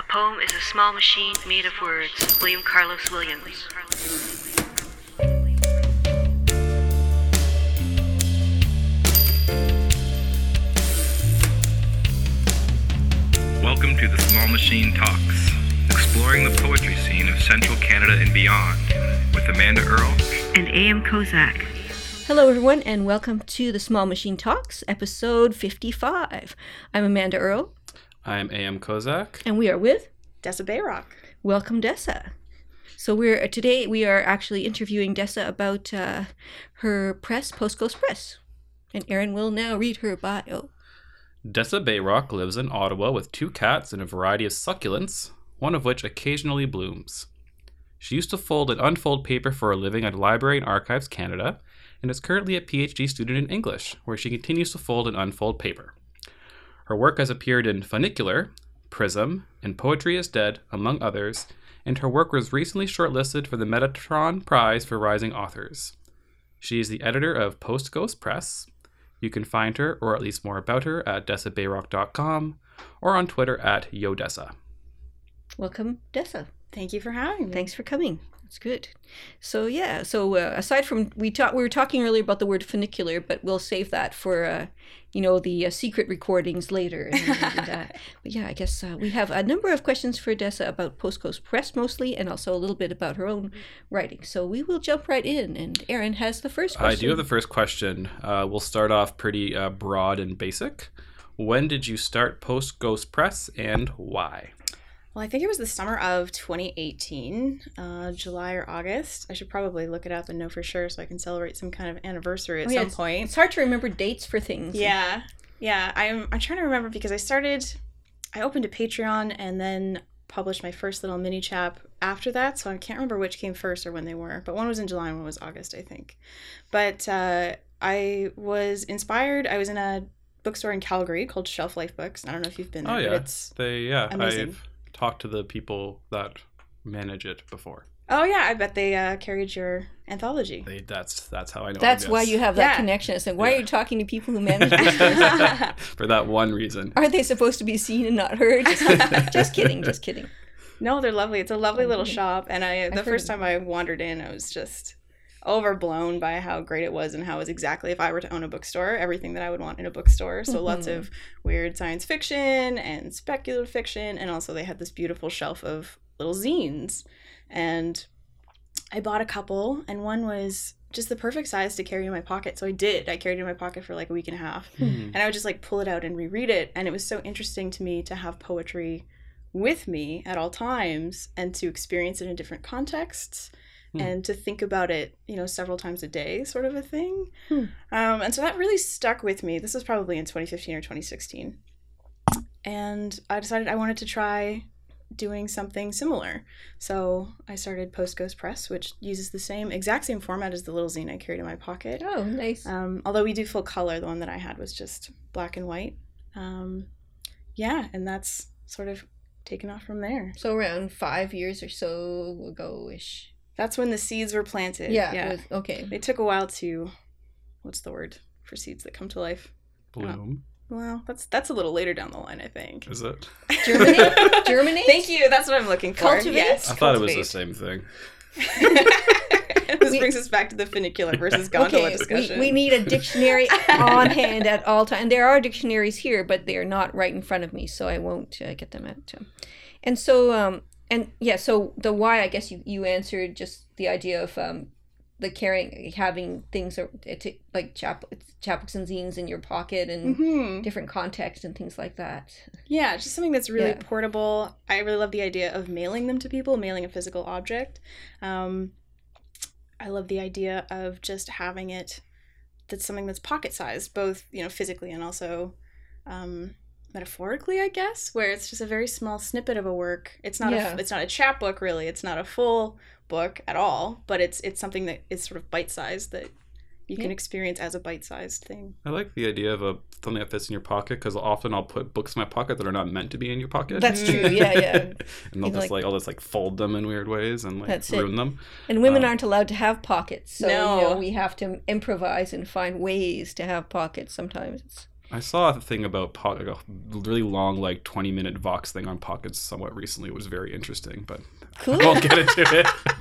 A poem is a small machine made of words. William Carlos Williams. Welcome to the Small Machine Talks, exploring the poetry scene of central Canada and beyond, with Amanda Earl And A.M. Kozak. Hello, everyone, and welcome to the Small Machine Talks, episode 55. I'm Amanda Earl, I'm A.M. Kozak. and we are with Dessa Bayrock. Welcome Dessa. So we're today we are actually interviewing Dessa about uh, her press, Post Ghost Press, and Erin will now read her bio. Dessa Bayrock lives in Ottawa with two cats and a variety of succulents, one of which occasionally blooms. She used to fold and unfold paper for a living at Library and Archives Canada, and is currently a PhD student in English, where she continues to fold and unfold paper. Her work has appeared in Funicular, Prism, and Poetry is Dead, among others, and her work was recently shortlisted for the Metatron Prize for Rising Authors. She is the editor of Post Ghost Press. You can find her, or at least more about her, at DessaBayrock.com or on Twitter at YoDessa. Welcome, Dessa. Thank you for having me. Thanks for coming. That's good. So yeah, so uh, aside from we talked, we were talking earlier about the word funicular, but we'll save that for uh, you know the uh, secret recordings later. And, and that. But yeah, I guess uh, we have a number of questions for Dessa about Post Ghost Press mostly, and also a little bit about her own writing. So we will jump right in, and Aaron has the first question. I do have the first question. Uh, we'll start off pretty uh, broad and basic. When did you start Post Ghost Press and why? Well, I think it was the summer of 2018, uh, July or August. I should probably look it up and know for sure so I can celebrate some kind of anniversary at Oh, yeah, some it's- point. It's hard to remember dates for things. Yeah, yeah. I'm I'm trying to remember because I started, I opened a Patreon and then published my first little mini chap after that. So I can't remember which came first or when they were, but one was in July and one was August, I think. But uh, I was inspired. I was in a bookstore in Calgary called Shelf Life Books. I don't know if you've been there, Oh but yeah, it's they yeah. amazing. I've talked to the people that manage it before. oh yeah. I bet they uh, carried your anthology. They that's that's how I know. That's why you have that Yeah. connection. It's like, why are you talking to people who manage for that one reason. Aren't they supposed to be seen and not heard? Just, just kidding, just kidding. No, they're lovely. It's a lovely little Okay. shop, and I the heard first time I wandered in, I was just overblown by how great it was and how it was exactly if I were to own a bookstore, everything that I would want in a bookstore. So lots Mhm. of weird science fiction and speculative fiction, and also they had this beautiful shelf of little zines, and I bought a couple, and one was just the perfect size to carry in my pocket. So I did. I carried it in my pocket for like a week and a half Hmm. and I would just like pull it out and reread it. And it was so interesting to me to have poetry with me at all times and to experience it in different contexts Hmm. and to think about it, you know, several times a day, sort of a thing. Hmm. Um, and so that really stuck with me. This was probably in 2015 or 2016. And I decided I wanted to try doing something similar. So I started Post Ghost Press, which uses the same exact same format as the little zine I carried in my pocket. Oh, nice. Um, although we do full color, the one that I had was just black and white. Um, yeah, and that's sort of taken off from there. So around five years or so ago ish. That's when the seeds were planted. Yeah. yeah. it was- okay. It took a while to, what's the word for seeds that come to life? Bloom Well, that's that's a little later down the line, I think. is it? Germinate? Germinate? Thank you. That's what I'm looking for. Cultivate? Yes, I thought it was the same thing. this We- brings us back to the funicular versus gondola Okay, we, discussion. we need a dictionary on hand at all times. There are dictionaries here, but they're not right in front of me, so I won't uh, get them out. Um, and so, um, and yeah, so the why, I guess you, you answered just the idea of um, the carrying, having things or, like chap, chapbooks and zines in your pocket and Mhm. different context and things like that. Yeah, just something that's really Yeah. portable. I really love the idea of mailing them to people, mailing a physical object. Um, I love the idea of just having it that's something that's pocket sized, both you know physically and also um, metaphorically, I guess, where it's just a very small snippet of a work. It's not Yeah. a it's not a chapbook really. It's not a full book at all, but it's it's something that is sort of bite sized that you can experience as a bite sized thing. I like the idea of a something that fits in your pocket because often I'll put books in my pocket that are not meant to be in your pocket. That's true. Yeah, yeah. and they'll You just like- like, I'll just like fold them in weird ways and like That's it. ruin them. And women Um, aren't allowed to have pockets, so you know, we have to improvise and find ways to have pockets. Sometimes it's I saw a thing about po- like a really long, like twenty minute Vox thing on Pockets somewhat recently. It was very interesting, but Cool. I won't get into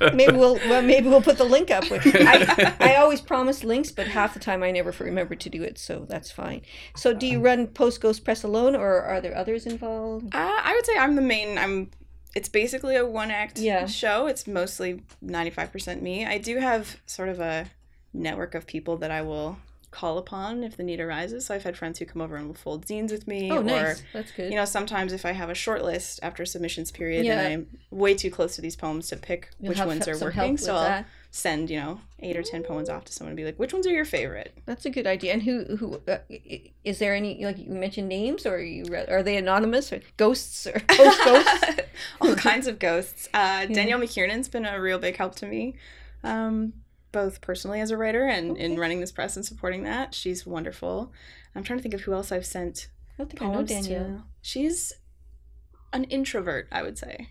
it. maybe we'll well, maybe we'll put the link up. With, I, I always promise links, but half the time I never remember to do it, so that's fine. So, do you run Post Ghost Press alone, or are there others involved? Uh, I would say I'm the main. I'm. It's basically a one act Yeah. show. It's mostly 95% me. I do have sort of a network of people that I will call upon if the need arises. So I've had friends who come over and will fold zines with me. Oh, or, nice. That's good. You know, sometimes if I have a short list after submissions period Yeah. and I'm way too close to these poems to pick You'll which ones are working, so I'll that. send you know eight or ten poems off to someone and be like, which ones are your favorite? That's a good idea. And who who uh, is there any like you mentioned names, or are you are they anonymous or ghosts or post ghosts? all kinds of ghosts. Uh, Danielle McKiernan's been a real big help to me, um, both personally as a writer and in running this press and supporting that. She's wonderful. I'm trying to think of who else I've sent I don't think I know poems Danielle. to. She's an introvert, I would say,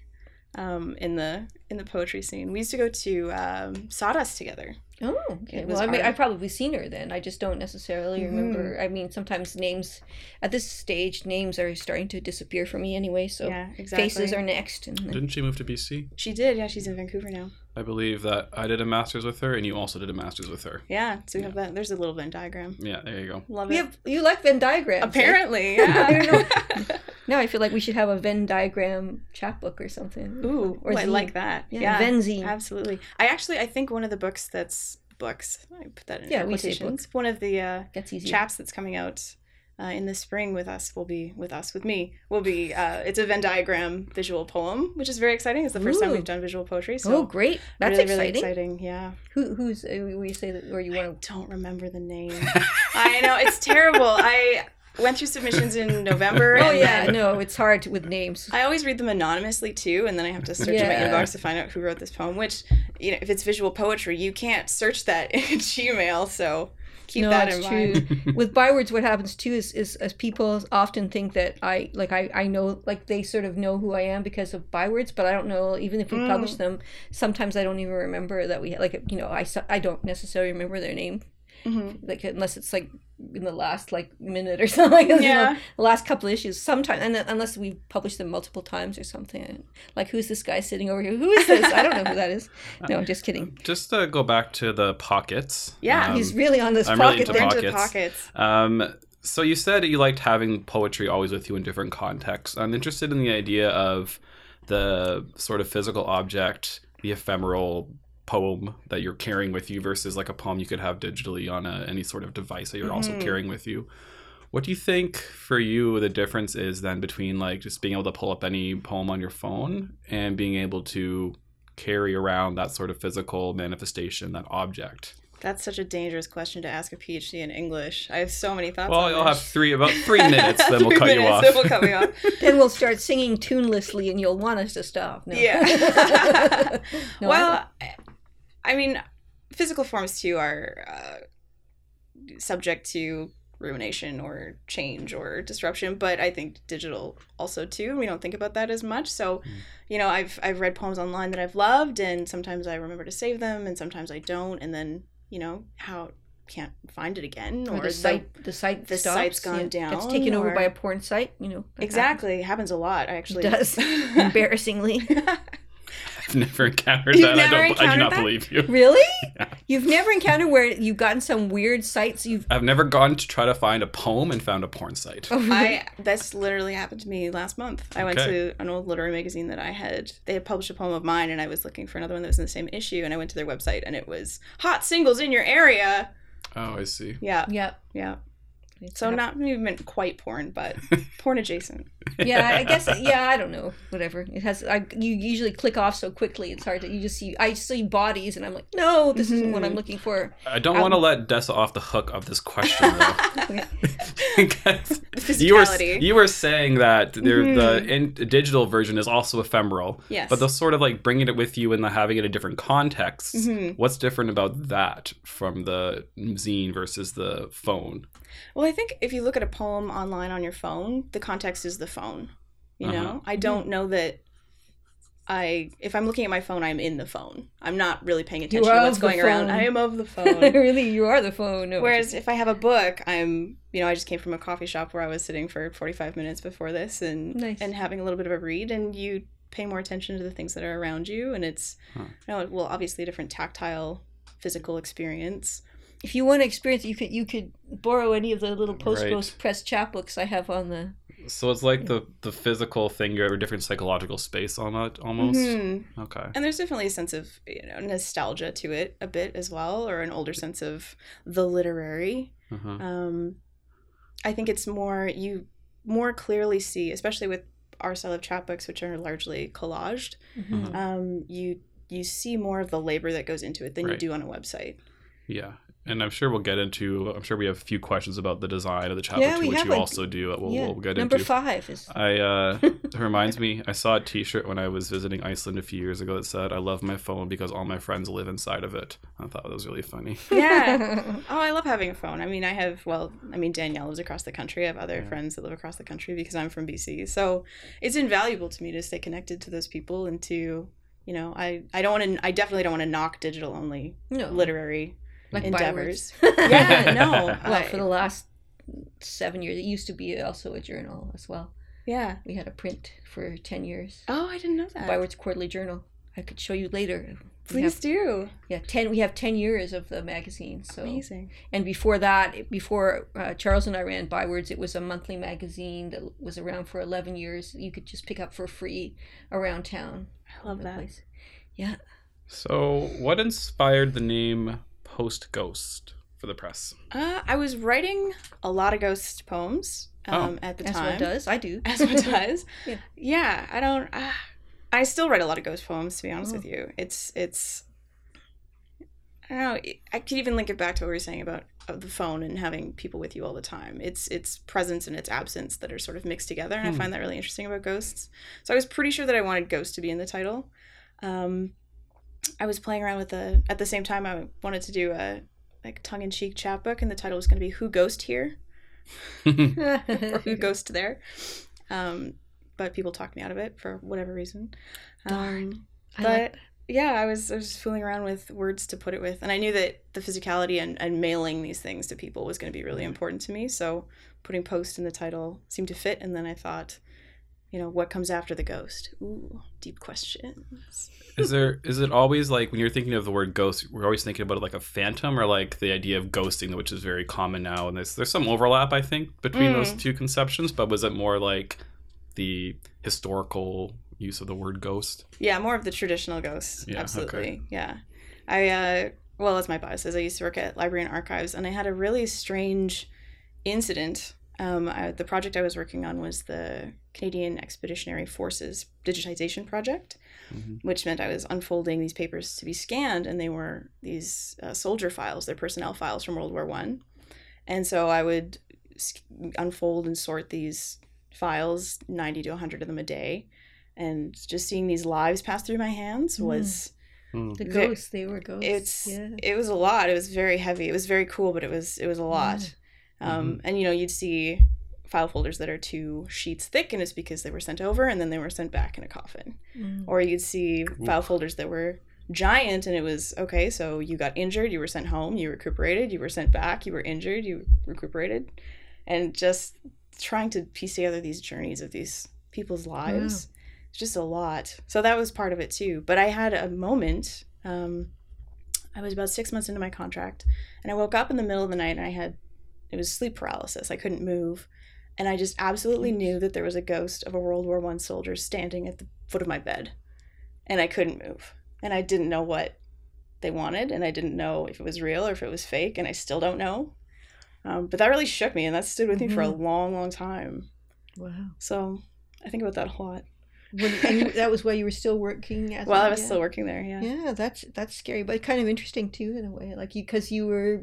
um, in the in the poetry scene. We used to go to um, Sawdust together. Oh, okay. Well, was I mean, our- I've probably seen her then. I just don't necessarily remember. I mean, sometimes names at this stage, names are starting to disappear for me anyway. So yeah, exactly. faces are next. And then, Didn't she move to BC? She did. Yeah, she's in Vancouver now. I believe that I did a master's with her, and you also did a master's with her. Yeah, so we have that. There's a little Venn diagram. Yeah, there you go. Love we it. have you like Venn diagrams? Apparently, I yeah. don't Now I feel like we should have a Venn diagram chapbook or something. Ooh, or I like that. Yeah, Yeah, Venzine. Absolutely. I actually, I think one of the books that's books. I put that in Yeah, we say quotations. One of the uh, That's easy. chaps that's coming out uh, in the spring with us will be with us with me will be. Uh, it's a Venn diagram visual poem, which is very exciting. It's the first time we've done visual poetry. So oh, great! That's really, exciting. really exciting. Yeah. Who who's uh, you say that or you want to? Don't remember the name. I know it's terrible. I went through submissions in November. Oh yeah, no, it's hard with names. I always read them anonymously too, and then I have to search in my inbox to find out who wrote this poem. Which, you know, if it's visual poetry, you can't search that in Gmail. So keep no, that that's in true. mind. with bywords, what happens too is, is as people often think that I like I, I know like they sort of know who I am because of bywords, but I don't know. Even if we publish Mm. them, sometimes I don't even remember that we like you know I I don't necessarily remember their name. Mhm. Like unless it's like in the last like minute or something, you know, Yeah. the last couple issues. Sometimes, and unless we publish them multiple times or something, like who's this guy sitting over here? Who is this? I don't know who that is. No, I'm just kidding. Just to go back to the pockets. Yeah, um, He's really on this I'm really pocket into thing. They're into pockets. pockets. Um, so you said you liked having poetry always with you in different contexts. I'm interested in the idea of the sort of physical object, the ephemeral poem that you're carrying with you versus like a poem you could have digitally on a, any sort of device that you're also Mhm. carrying with you. What do you think for you the difference is then between like just being able to pull up any poem on your phone and being able to carry around that sort of physical manifestation, that object? That's such a dangerous question to ask a PhD in English. I have so many thoughts. Well, on you'll have three about three minutes, then we'll Three cut you off. Then we'll cut me off. then we'll start singing tunelessly and you'll want us to stop. No. Yeah. No, well, I, I mean, physical forms too are uh, subject to ruination or change or disruption, but I think digital also too. We don't think about that as much. So, you know, I've I've read poems online that I've loved, and sometimes I remember to save them, and sometimes I don't, and then you know how can't find it again, or, or the site, the site, the stops, site's gone yeah, down, taken over by a porn site. You know, Exactly, it happens a lot. I actually It does embarrassingly. I've never encountered You've that. never I don't. I do not that? believe you. really? You've never encountered where you've gotten some weird sites you've. I've never gone to try to find a poem and found a porn site. Oh, really? I this literally happened to me last month. I went to an old literary magazine that I had. They had published a poem of mine, and I was looking for another one that was in the same issue. And I went to their website, and it was hot singles in your area. Oh, I see. Yeah, yeah. yeah. It's So hap- not even quite porn, but porn adjacent. yeah, I guess. Yeah, I don't know. Whatever. It has. I you usually click off so quickly. It's hard to. You just see. I see bodies, and I'm like, no, this isn't what I'm looking for. I don't Um, want to let Dessa off the hook of this question though. Because you were you were saying that there, the in, digital version is also ephemeral. Yes. But the sort of like bringing it with you and the having it in different contexts. Mhm. What's different about that from the zine versus the phone? Well, I think if you look at a poem online on your phone, the context is the phone. You Uh-huh. know, I don't know that I if I'm looking at my phone, I'm in the phone. I'm not really paying attention to what's going around. I am of the phone. really, you are the phone. No, Whereas if I have a book, I'm you know I just came from a coffee shop where I was sitting for 45 minutes before this and Nice. and having a little bit of a read, and you pay more attention to the things that are around you, and it's Huh. you know well obviously a different tactile physical experience. If you want to experience, it, you could you could borrow any of the little post Right. press chapbooks I have on the. So it's like the the physical thing. You have a different psychological space on it, almost. Mhm. Okay. And there's definitely a sense of you know nostalgia to it a bit as well, or an older sense of the literary. Uh-huh. Um, I think it's more you more clearly see, especially with our style of chapbooks, which are largely collaged. Mhm. Um, you you see more of the labor that goes into it than you do on a website. Yeah, and I'm sure we'll get into. I'm sure we have a few questions about the design of the chapter Yeah, too, which you a- also do. We'll, yeah, we'll get number into. five is. I uh, it reminds me. I saw a T-shirt when I was visiting Iceland a few years ago that said, "I love my phone because all my friends live inside of it." I thought that was really funny. Yeah. oh, I love having a phone. I mean, I have well, I mean, Danielle lives across the country. I have other Yeah. friends that live across the country because I'm from BC. So it's invaluable to me to stay connected to those people and to, you know, I I don't want to. I definitely don't want to knock digital only no, literary like endeavors. Bywords. Yeah, no, well, I- for the last seven years, it used to be also a journal as well. Yeah. We had a print for ten years. Oh, I didn't know that. Bywords Quarterly Journal. I could show you later. We Please have, do. yeah, ten. We have ten years of the magazine. So Amazing. and before that, before uh, Charles and I ran Bywords, it was a monthly magazine that was around for eleven years. You could just pick up for free around town. I love that. place. Yeah. So, what inspired the name Post Ghost for the press? Uh, I was writing a lot of ghost poems um, at the time. As time. one does. I do. As one does. Yeah. yeah. I don't. Uh, I still write a lot of ghost poems. To be honest Oh. with you, it's it's. I don't know. I could even link it back to what we were saying about the phone and having people with you all the time. It's it's presence and its absence that are sort of mixed together, and I Hmm. find that really interesting about ghosts. So I was pretty sure that I wanted ghost to be in the title. Um, I was playing around with the at the same time I wanted to do a like tongue in cheek chapbook, and the title was going to be "Who Ghost Here." or who ghost there. Um, but people talked me out of it for whatever reason. Um, I but like yeah, I was I was fooling around with words to put it with, and I knew that the physicality and, and mailing these things to people was going to be really important to me. So putting post in the title seemed to fit, and then I thought, you know, what comes after the ghost? Ooh, deep questions. is there is it always like when you're thinking of the word ghost, we're always thinking about it like a phantom or like the idea of ghosting, which is very common now, and there's there's some overlap I think between those Mm. two conceptions. But was it more like the historical use of the word ghost? Yeah, more of the traditional ghost Yeah, absolutely. Yeah. I uh well, as my bio says, I used to work at Library and Archives and I had a really strange incident. Um, I, the project I was working on was the Canadian Expeditionary Forces digitization project, Mhm. which meant I was unfolding these papers to be scanned, and they were these uh, soldier files, their personnel files from World War One, and so I would unfold and sort these files, ninety to hundred of them a day, and just seeing these lives pass through my hands Mm. was Hmm. the ghosts. They were ghosts. it's yeah. it was a lot. It was very heavy. It was very cool, but it was it was a lot. Um, Mm-hmm. and you know, you'd see file folders that are two sheets thick, and it's because they were sent over and then they were sent back in a coffin. Mm. Or you'd see file folders that were giant, and it was okay. So you got injured, you were sent home, you recuperated, you were sent back, you were injured, you recuperated, and just trying to piece together these journeys of these people's lives. It's just a lot. So that was part of it too. But I had a moment. Um, I was about six months into my contract, and I woke up in the middle of the night, and I had it was sleep paralysis. I couldn't move, and I just absolutely knew that there was a ghost of a World War One soldier standing at the foot of my bed, and I couldn't move, and I didn't know what they wanted, and I didn't know if it was real or if it was fake, and I still don't know. Um, but that really shook me, and that stood with me for a long, long time. Wow. So I think about that a lot. When, and that was while you were still working. As While I was yeah. still working there, yeah. Yeah, that's that's scary, but kind of interesting too in a way. Like you, because you were,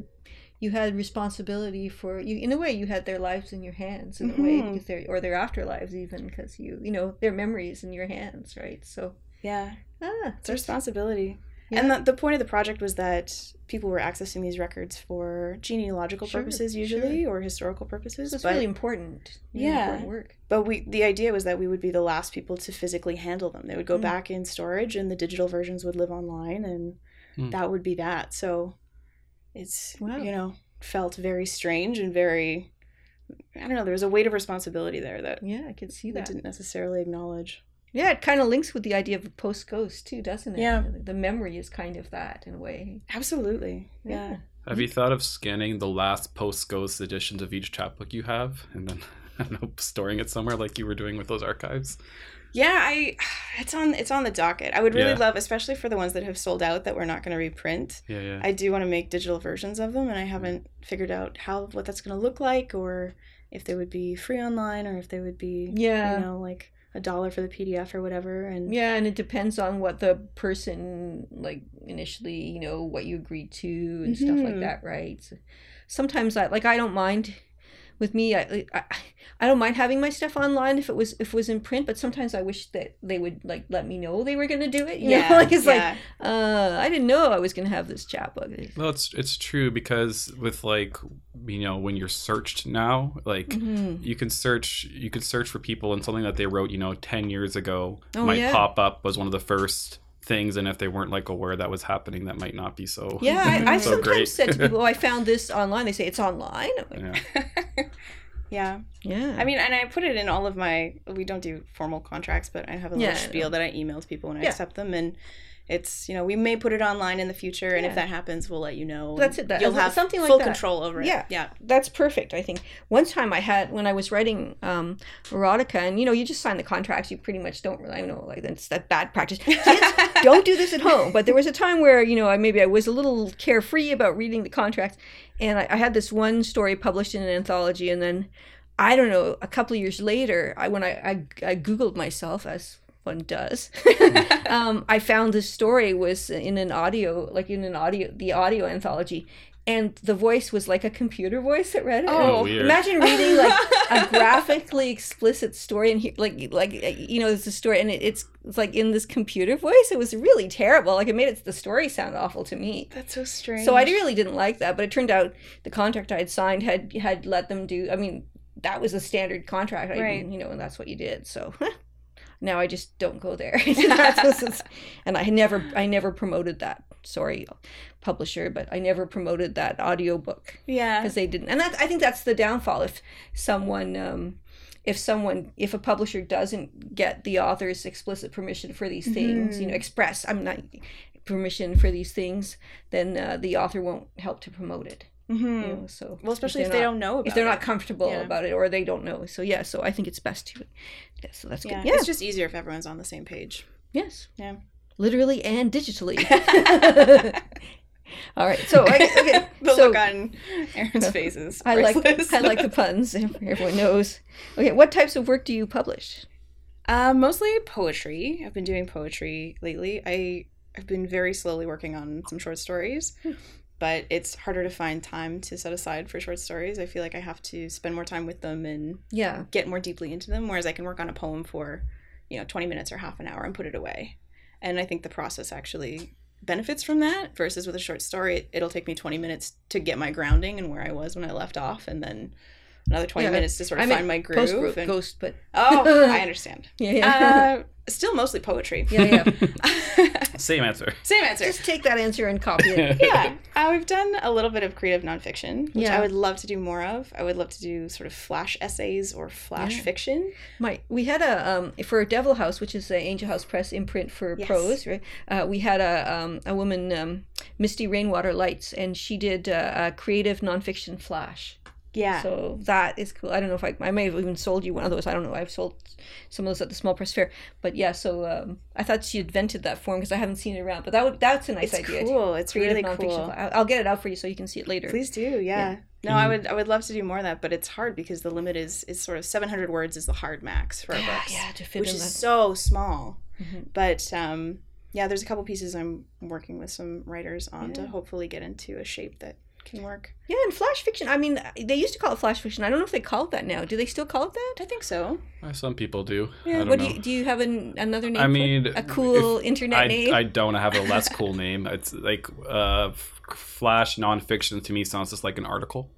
you had responsibility for you. In a way, you had their lives in your hands. In a way, Mhm. 'cause their or their afterlives even, because you, you know, their memories in your hands, right? So Yeah, ah, it's a responsibility. And the, the point of the project was that people were accessing these records for genealogical Sure, purposes usually or historical purposes. So it's but, really important. really Yeah. important work. but we the idea was that we would be the last people to physically handle them. They would go Mm. back in storage and the digital versions would live online and Mm. that would be that. So it's Wow. you know, felt very strange and very I don't know, there was a weight of responsibility there that Yeah, I could see we that. didn't necessarily acknowledge. Yeah, it kind of links with the idea of a post ghost too, doesn't it? Yeah. The memory is kind of that in a way. Absolutely. Yeah. Have you thought of scanning the last post ghost editions of each chapbook you have and then I don't know, storing it somewhere like you were doing with those archives? Yeah, I it's on it's on the docket. I would really Yeah. love, especially for the ones that have sold out that we're not going to reprint. Yeah, yeah. I do want to make digital versions of them, and I haven't figured out how what that's going to look like, or if they would be free online, or if they would be Yeah. you know like a dollar for the PDF or whatever. And Yeah, and it depends on what the person like initially, you know, what you agreed to and stuff like Mhm. that, right? So sometimes I like I don't mind with me I, I I don't mind having my stuff online if it was if it was in print, but sometimes I wish that they would like let me know they were going to do it, you yeah, know? like it's yeah. like uh I didn't know I was going to have this chapbook. Well, it's it's true because with like you know when you're searched now, like Mhm. you can search you can search for people and something that they wrote you know 10 years ago Oh, might yeah. pop up was one of the first things and if they weren't like aware that was happening that might not be so Yeah, I, I so sometimes great. said to people, "Oh, I found this online." They say it's online. Like, yeah. yeah. yeah. I mean, and I put it in all of my. We don't do formal contracts, but I have a little Yeah, spiel know. that I email to people when I Yeah. accept them, and it's you know we may put it online in the future, and Yeah. if that happens, we'll let you know. That's it, that- you'll have something like full that. control over it. Yeah. yeah, that's perfect i think one time i had when i was writing um erotica and you know you just sign the contracts you pretty much don't really i know like that's that bad practice kids don't do this at home but there was a time where you know i maybe i was a little carefree about reading the contracts and i, I had this one story published in an anthology and then i don't know a couple of years later i when i i, I googled myself as one does um, i found this story was in an audio like in an audio the audio anthology and the voice was like a computer voice that read it. Oh, And weird. Imagine reading like a graphically explicit story and he, like like you know it's a story and it, it's it's like in this computer voice. It was really terrible. Like it made it the story sound awful to me. that's so strange. So I really didn't like that. But it turned out the contract I had signed had had let them do. I mean, that was a standard contract. I Right. didn't, you know, and that's what you did. So. Now I just don't go there, and I never, I never promoted that. Sorry, publisher, but I never promoted that audiobook yeah, because they didn't. And that i think that's the downfall. If someone um if someone if a publisher doesn't get the author's explicit permission for these things you know express i'm not permission for these things then uh, the author won't help to promote it hmm you know so well, especially if, they're they not- don't know about if they're it. not comfortable Yeah. about it or they don't know so yeah so i think it's best to yeah so that's Yeah, good yeah it's just easier if everyone's on the same page. yes Yeah. literally and digitally all right so I, okay the so look on Aaron's face is I like. I like the puns. Everyone knows. Okay, what types of work do you publish? Uh, mostly poetry. I've been doing poetry lately. I have been very slowly working on some short stories, but it's harder to find time to set aside for short stories. I feel like I have to spend more time with them and Yeah, get more deeply into them, whereas I can work on a poem for, you know, 20 minutes or half an hour and put it away. And I think the process actually benefits from that versus with a short story, it, it'll take me 20 minutes to get my grounding and where I was when I left off, and then another 20 Yeah, minutes to sort of I meant find my post groove. and- ghost, but oh, I understand. yeah, yeah, Uh, still mostly poetry. yeah, yeah. Same answer. Same answer. Just take that answer and copy it. yeah, uh, we've done a little bit of creative nonfiction, which Yeah. I would love to do more of. I would love to do sort of flash essays or flash Yeah. fiction. My we had a um for Devil House, which is the Angel House Press imprint for Yes. prose, right? Uh, we had a um a woman, um, Misti Rainwater Lites, and she did uh, a creative nonfiction flash. Yeah. So that is cool. I don't know if I, I may have even sold you one of those. I don't know. I've sold some of those at the small press fair. But yeah, so um, I thought she invented that form because I haven't seen it around. But that would that's a nice it's idea. cool. It's Creative really cool. I'll, I'll get it out for you so you can see it later. Please do, yeah. Yeah. No, I would I would love to do more of that, but it's hard because the limit is is sort of 700 words is the hard max for Yeah, books, yeah, to fit which is that. so small. Mhm. But um, yeah, there's a couple pieces I'm working with some writers on to hopefully get into a shape that can work. Yeah, and flash fiction. I mean, they used to call it flash fiction. I don't know if they call it that now. Do they still call it that? I think so. Uh, Some people do. I Yeah, don't What know. do you do? You have an, another name? I mean, a cool internet I, name. I don't have a less cool name. It's like uh, f- flash nonfiction to me sounds just like an article.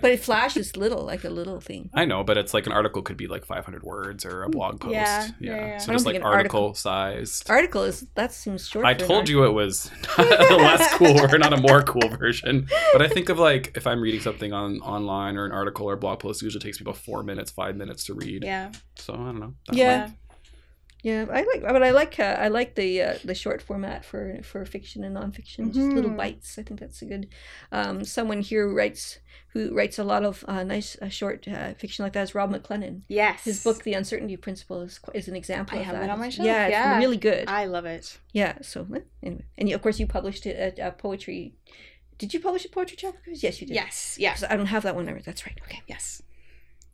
But it flashes little, like a little thing. I know, but it's like an article could be like 500 words or a mm, blog post. Yeah, yeah, yeah. So just like article, article- sized. Article is that seems short. I told you it was not a less cool or not a more cool version. But I think of like if I'm reading something on online or an article or blog post, it usually takes me about four minutes, five minutes to read. Yeah. So I don't know. Yeah. might- Yeah, I like, but I like, uh, I like the uh, the short format for for fiction and nonfiction, just little Mhm. bites. I think that's a good. Um, someone here writes who writes a lot of uh, nice uh, short uh, fiction like that is Rob McLennan. Yes. His book, The Uncertainty Principle, is qu- is an example I of have that. it on my shelf, Yeah, yeah. it's really good. I love it. yeah. So eh, anyway, and of course you published it at uh, poetry. Did you publish a poetry chapters? Yes, you did. Yes. Yes. I don't have that one. Ever. That's right. Okay. Yes.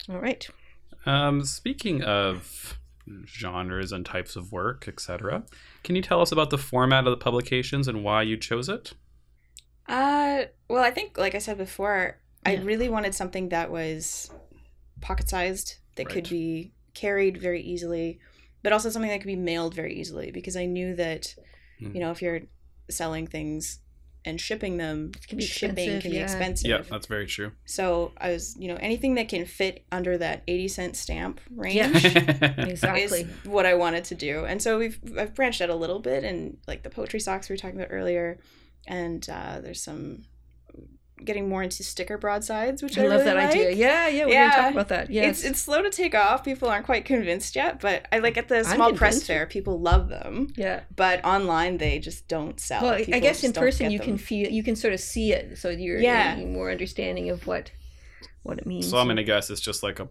All right. Um, speaking of genres and types of work, etc., can you tell us about the format of the publications and why you chose it? Uh, well, I think, like I said before, I really wanted something that was pocket sized, that could be carried very easily, but also something that could be mailed very easily because I knew that, Hmm. you know, if you're selling things and shipping them, can be shipping expensive, can be expensive. Yeah, that's very true. So I was, you know, anything that can fit under that 80 cent stamp range. Yeah. is what I wanted to do. And so we've I've branched out a little bit and like the poetry socks we were talking about earlier, and uh, there's some getting more into sticker broadsides, which I, I love really that like. idea. Yeah, yeah. We're Yeah. gonna talk about that. Yes. It's it's slow to take off. People aren't quite convinced yet, but I like at the small press fair, people love them. yeah. But online, they just don't sell. Well, I- I guess in person you them. can feel, you can sort of see it, so you're, Yeah. you're more understanding of what what it means. so I'm gonna guess it's just like a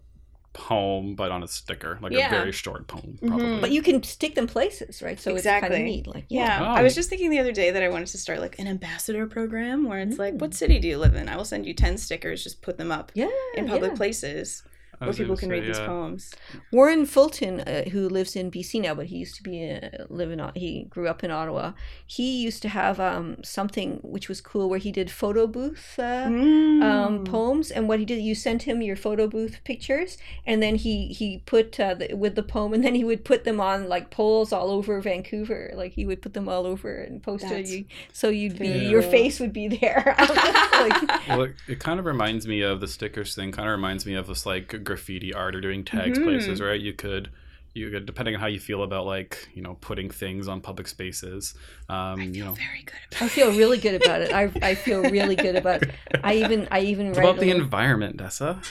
poem, but on a sticker, like Yeah. a very short poem, probably. Mhm. But you can stick them places, right? So it's kind Exactly. of neat. Like, Yeah, Oh. I was just thinking the other day that I wanted to start like an ambassador program where it's like, Mm. what city do you live in? I will send you ten stickers. Just put them up yeah, in public yeah. places I where people can say, read these poems. Warren Fulton, uh, who lives in BC now, but he used to be uh, live in. He grew up in Ottawa. He used to have um, something which was cool, where he did photo booth uh, Mm. um, poems. And what he did, you sent him your photo booth pictures, and then he he put uh, the, with the poem, and then he would put them on like poles all over Vancouver. Like he would put them all over and post it. You, so you'd be very your face would be there. like, Well, it, it kind of reminds me of the stickers thing. Kind of reminds me of this like graffiti art or doing tags Mhm. places, right? You could, you could, depending on how you feel about like you know putting things on public spaces. Um, I you know, very good about I feel really good about it. I, I feel really good about. It. I even I even what write about the little- environment, Dessa?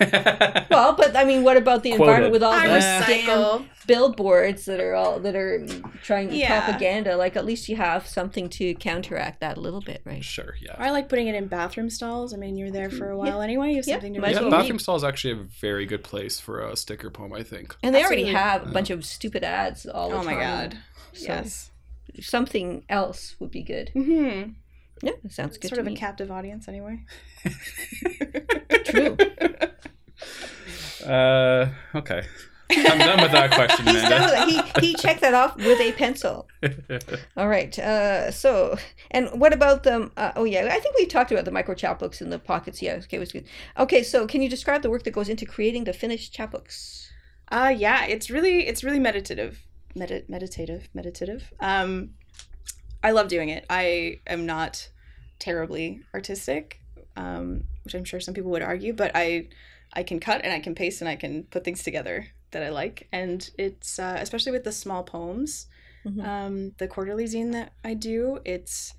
Well, but I mean, what about the Quoted. environment with all I those damn billboards that are all that are trying Yeah. propaganda? Like, at least you have something to counteract that a little bit, right? sure, yeah. I like putting it in bathroom stalls. I mean, you're there for a while anyway. You have Yeah, something to might read. Yeah, well bathroom stall is actually a very good place for a sticker poem, I think. And they already have a bunch of stupid ads all the Oh time. my god. So Yes. something else would be good. hmm Yeah, that sounds good Sort to of a captive audience, anyway. True. Uh, okay. I'm done with that question, He's done with Amanda. He he checked that off with a pencil. All right. Uh, so, and what about the? Uh, oh yeah, I think we talked about the micro chapbooks and the pockets. Yeah, okay, was good. Okay, so can you describe the work that goes into creating the finished chapbooks? Uh yeah, it's really it's really meditative. Medi- meditative, meditative. Um I love doing it. I am not terribly artistic, um, which I'm sure some people would argue, but I I can cut and I can paste and I can put things together that I like. And it's uh, especially with the small poems, Mhm. um, the quarterly zine that I do. It's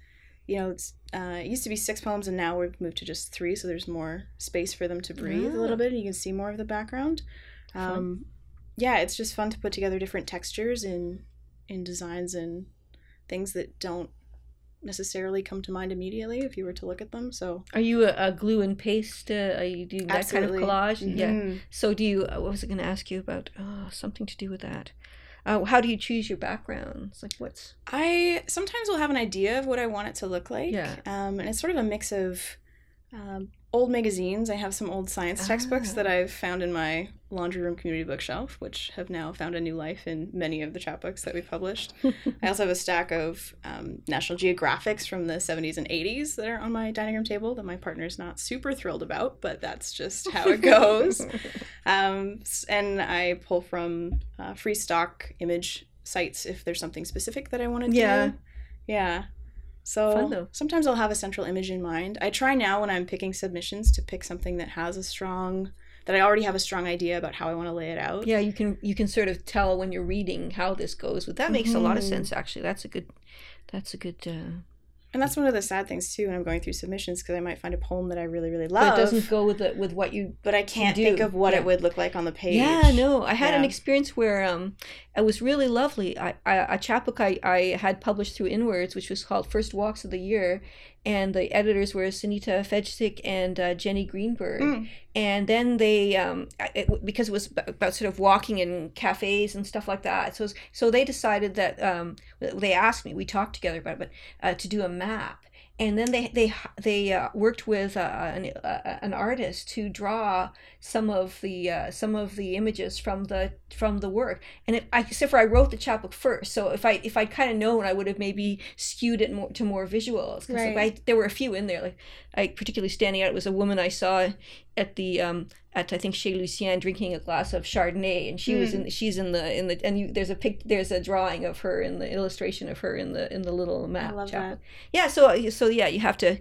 you know it's uh, it used to be six poems and now we've moved to just three, so there's more space for them to breathe a Ah. little bit and you can see more of the background. Um, yeah, it's just fun to put together different textures in in designs and things that don't necessarily come to mind immediately if you were to look at them. So Are you a, a glue and paste? Uh, are you doing that absolutely kind of collage? Yeah. Mhm. So do you? uh, What was I going to ask you about? Oh, something to do with that. Uh, how do you choose your backgrounds? Like what's? I sometimes will have an idea of what I want it to look like. Yeah. Um, and it's sort of a mix of Um, old magazines. I have some old science textbooks Ah. that I've found in my laundry room community bookshelf, which have now found a new life in many of the chapbooks that we've published. I also have a stack of um, National Geographics from the 70s and 80s that are on my dining room table that my partner's not super thrilled about, but that's just how it goes. um, and I pull from uh, free stock image sites if there's something specific that I want to do. Yeah. Yeah. So sometimes I'll have a central image in mind. I try now when I'm picking submissions to pick something that has a strong that I already have a strong idea about how I want to lay it out. Yeah, you can you can sort of tell when you're reading how this goes. But that makes a lot of Mhm. sense actually. That's a good that's a good uh And that's one of the sad things too when I'm going through submissions because I might find a poem that I really really but love, it doesn't go with the with what you but I can't do. think of what Yeah. it would look like on the page. Yeah, no, I had an experience where um, it was really lovely. I, I a chapbook I, I had published through In/Words, which was called First Walks of the Year, and the editors were Sunita Fejcik and uh, Jenny Greenberg. Mm. And then they, um, it, because it was about sort of walking in cafes and stuff like that. So so they decided that um, they asked me, we talked together about it, but uh, to do a map. And then they they they uh, worked with uh, an, uh, an artist to draw some of the uh, some of the images from the from the work. And it, I, except for I wrote the chapbook first. So if I if I'd kind of known I would have maybe skewed it more to more visuals. 'Cause, like, Right. I, there were a few in there like I particularly standing out was a woman I saw at the um at I think Chez Lucien drinking a glass of Chardonnay and she was Hmm. in she's in the in the and you, there's a pic there's a drawing of her in the illustration of her in the in the little map love chapbook. yeah so so yeah you have to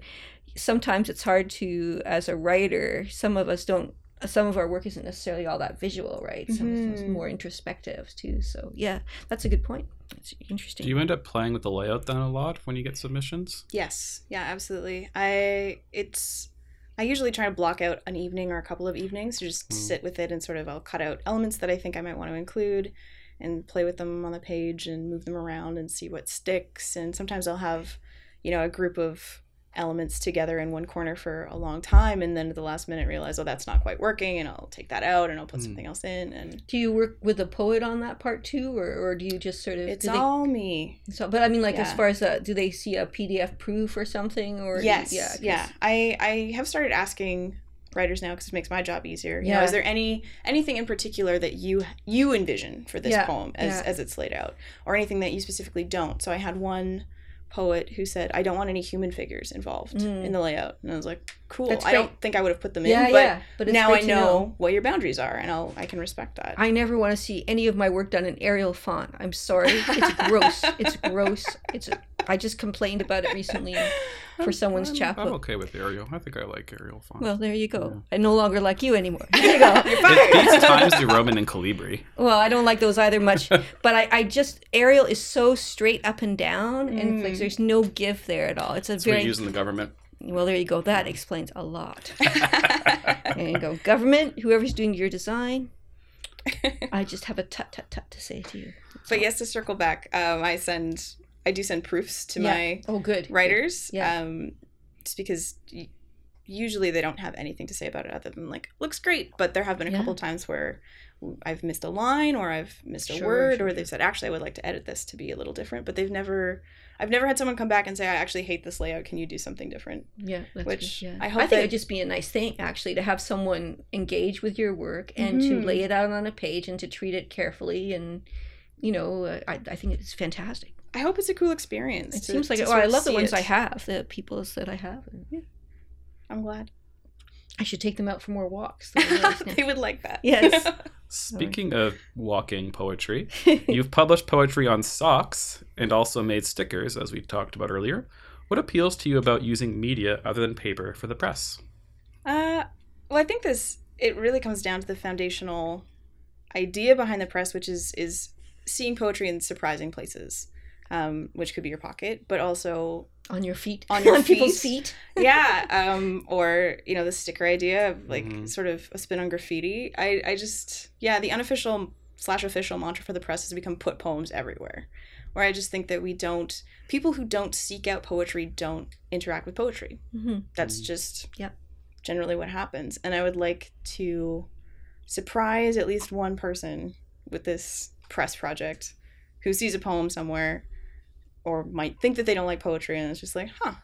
sometimes it's hard to as a writer some of us don't some of our work isn't necessarily all that visual right some of it's more introspective too so yeah that's a good point it's interesting Do you end up playing with the layout then a lot when you get submissions? Yes. Yeah, absolutely. I it's I usually try to block out an evening or a couple of evenings to just Mm. sit with it and sort of I'll cut out elements that I think I might want to include and play with them on the page and move them around and see what sticks and sometimes I'll have you know a group of elements together in one corner for a long time and then at the last minute realize oh that's not quite working and I'll take that out and I'll put Mm. something else in and do you work with a poet on that part too or, or do you just sort of it's do they- all me. So but i mean like as far as uh, do they see a pdf proof or something or yes. yeah 'cause- yeah. I i have started asking writers now because it makes my job easier. You know, Yeah. is there any anything in particular that you you envision for this Yeah, poem as yeah. as it's laid out or anything that you specifically don't? So i had one poet who said i don't want any human figures involved Mm. in the layout and i was like cool i don't think i would have put them yeah in but yeah but now i to know, what your boundaries are and i'll i can respect that I never want to see any of my work done in Arial font. I'm sorry. It's gross. It's gross. It's. I just complained about it recently for someone's I'm, chapbook. I'm okay with Arial. I think I like Arial font. Well, there you go. Yeah. I no longer like you anymore. There you go. Th- These times New Roman and Calibri. well, I don't like those either much. But I, I just Arial is so straight up and down, and like Mm. there's no give there at all. It's a That's what very using the government. well. There you go. That explains a lot. There you go. Government, whoever's doing your design, I just have a tut tut tut to say to you. but yes to circle back um i send i do send proofs to Yeah. my Oh, good. writers Yeah. um just because usually they don't have anything to say about it other than like looks great but there have been a Yeah. couple times where i've missed a line or i've missed a Sure, word sure, or they've said actually i would like to edit this to be a little different but they've never i've never had someone come back and say i actually hate this layout can you do something different Yeah, Which good, yeah. I I think that- it'd just be a nice thing actually to have someone engage with your work and to Mhm. lay it out on a page and to treat it carefully and you know uh, I, I think it's fantastic. I hope it's a cool experience It to- seems like it. Oh, I love the see ones I have, the peoples that I have. Yeah. i'm glad I should take them out for more walks. They're really nice. they would like that Yes. Speaking of walking poetry, you've published poetry on socks and also made stickers, as we talked about earlier. What appeals to you about using media other than paper for the press? Uh, well, I think this it really comes down to the foundational idea behind the press, which is is seeing poetry in surprising places, um, which could be your pocket, but also on your feet. On your people's feet. feet. yeah, um, or you know the sticker idea of like Mhm. sort of a spin on graffiti. I I just yeah the unofficial slash official mantra for the press has become put poems everywhere. Where I just think that we don't people who don't seek out poetry don't interact with poetry hmm that's Mm. just Yeah. generally what happens and i would like to surprise at least one person with this press project who sees a poem somewhere or might think that they don't like poetry and it's just like huh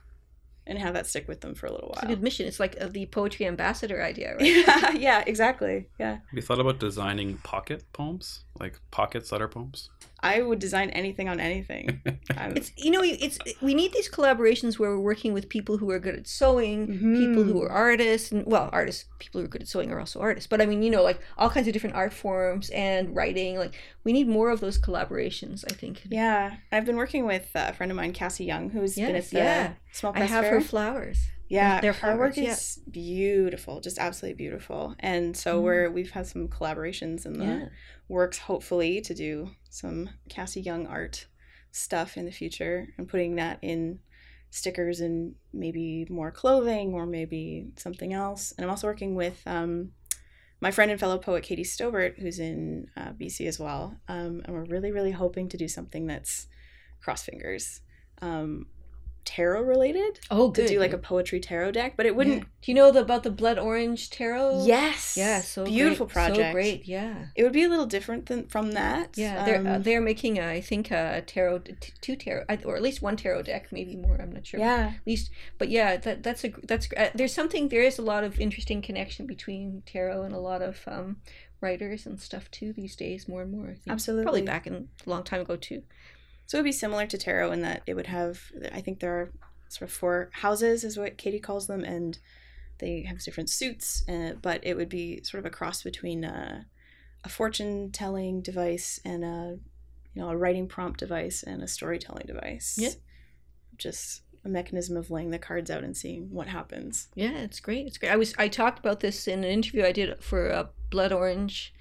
and have that stick with them for a little It's a while. good mission. It's like uh, the poetry ambassador idea, right? yeah, yeah, exactly. Yeah. Have you thought about designing pocket poems? Like pockets that are poems? I would design anything on anything. I'm- It's you know it's we need these collaborations where we're working with people who are good at sewing, people who Mhm. are artists, and well, artists people who are good at sewing are also artists. But I mean, you know, like all kinds of different art forms and writing. Like we need more of those collaborations. I think. yeah. I've been working with uh, a friend of mine, Cassie Young, who's been at the yeah. Small I have Fair. her flowers. Yeah, Their her work yeah. is beautiful, just absolutely beautiful. And so Mhm. we're we've had some collaborations in the Yeah. works, hopefully, to do some Cassie Young art stuff in the future, and putting that in stickers and maybe more clothing or maybe something else. And I'm also working with um, my friend and fellow poet Katie Stobart, who's in uh, BC as well. Um, and we're really, really hoping to do something that's cross fingers. Um, tarot related Oh, good. to do like a poetry tarot deck, but it wouldn't. Yeah. Do you know the, about the blood orange tarot? Yes. Yeah. So beautiful great. project. So great. Yeah. It would be a little different than from that. Yeah, they're uh, Um, they're making a, I think a tarot t- two tarot or at least one tarot deck, maybe more. I'm not sure. yeah. At least, but yeah, that that's a that's uh, there's something there is a lot of interesting connection between tarot and a lot of um, writers and stuff too these days. More and more, Absolutely. Probably back in a long time ago too. So it would be similar to tarot in that it would have. I think there are sort of four houses, is what Katie calls them, and they have different suits. Uh, but it would be sort of a cross between uh, a fortune telling device and a you know a writing prompt device and a storytelling device. Yeah. Just a mechanism of laying the cards out and seeing what happens. Yeah, it's great. It's great. I was I talked about this in an interview I did for uh, Blood Orange.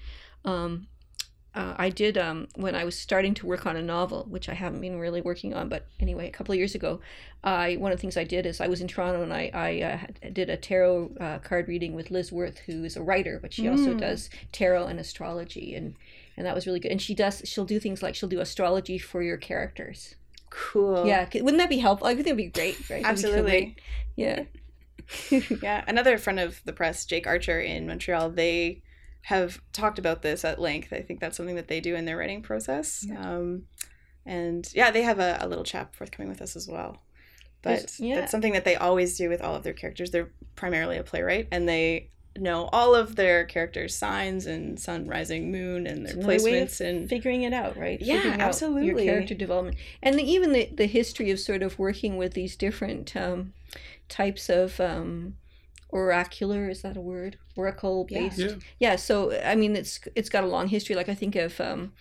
Um, uh, I did um, when I was starting to work on a novel, which I haven't been really working on, but anyway, a couple of years ago, I one of the things I did is I was in Toronto and I I uh, did a tarot uh, card reading with Liz Worth, who is a writer, but she also Mm. does tarot and astrology, and and that was really good. And she does she'll do things like she'll do astrology for your characters. Cool. Yeah, wouldn't that be helpful? I think it'd be great, right? That'd be so Absolutely. great. Yeah. yeah, another friend of the press, Jake Archer in Montreal, they have talked about this at length. I think that's something that they do in their writing process. Um, and yeah, they have a, a little chap forthcoming with us as well. But yeah. that's something that they always do with all of their characters. They're primarily a playwright, and they know all of their characters' signs and sun, rising, moon, and their It's way of placements. And figuring it out, right? Yeah, Figuring absolutely. Your character development, and the, even the the history of sort of working with these different um, types of um, oracular is that a word? Oracle based. Yeah. Yeah. So I mean, it's it's got a long history. Like I think of. Um,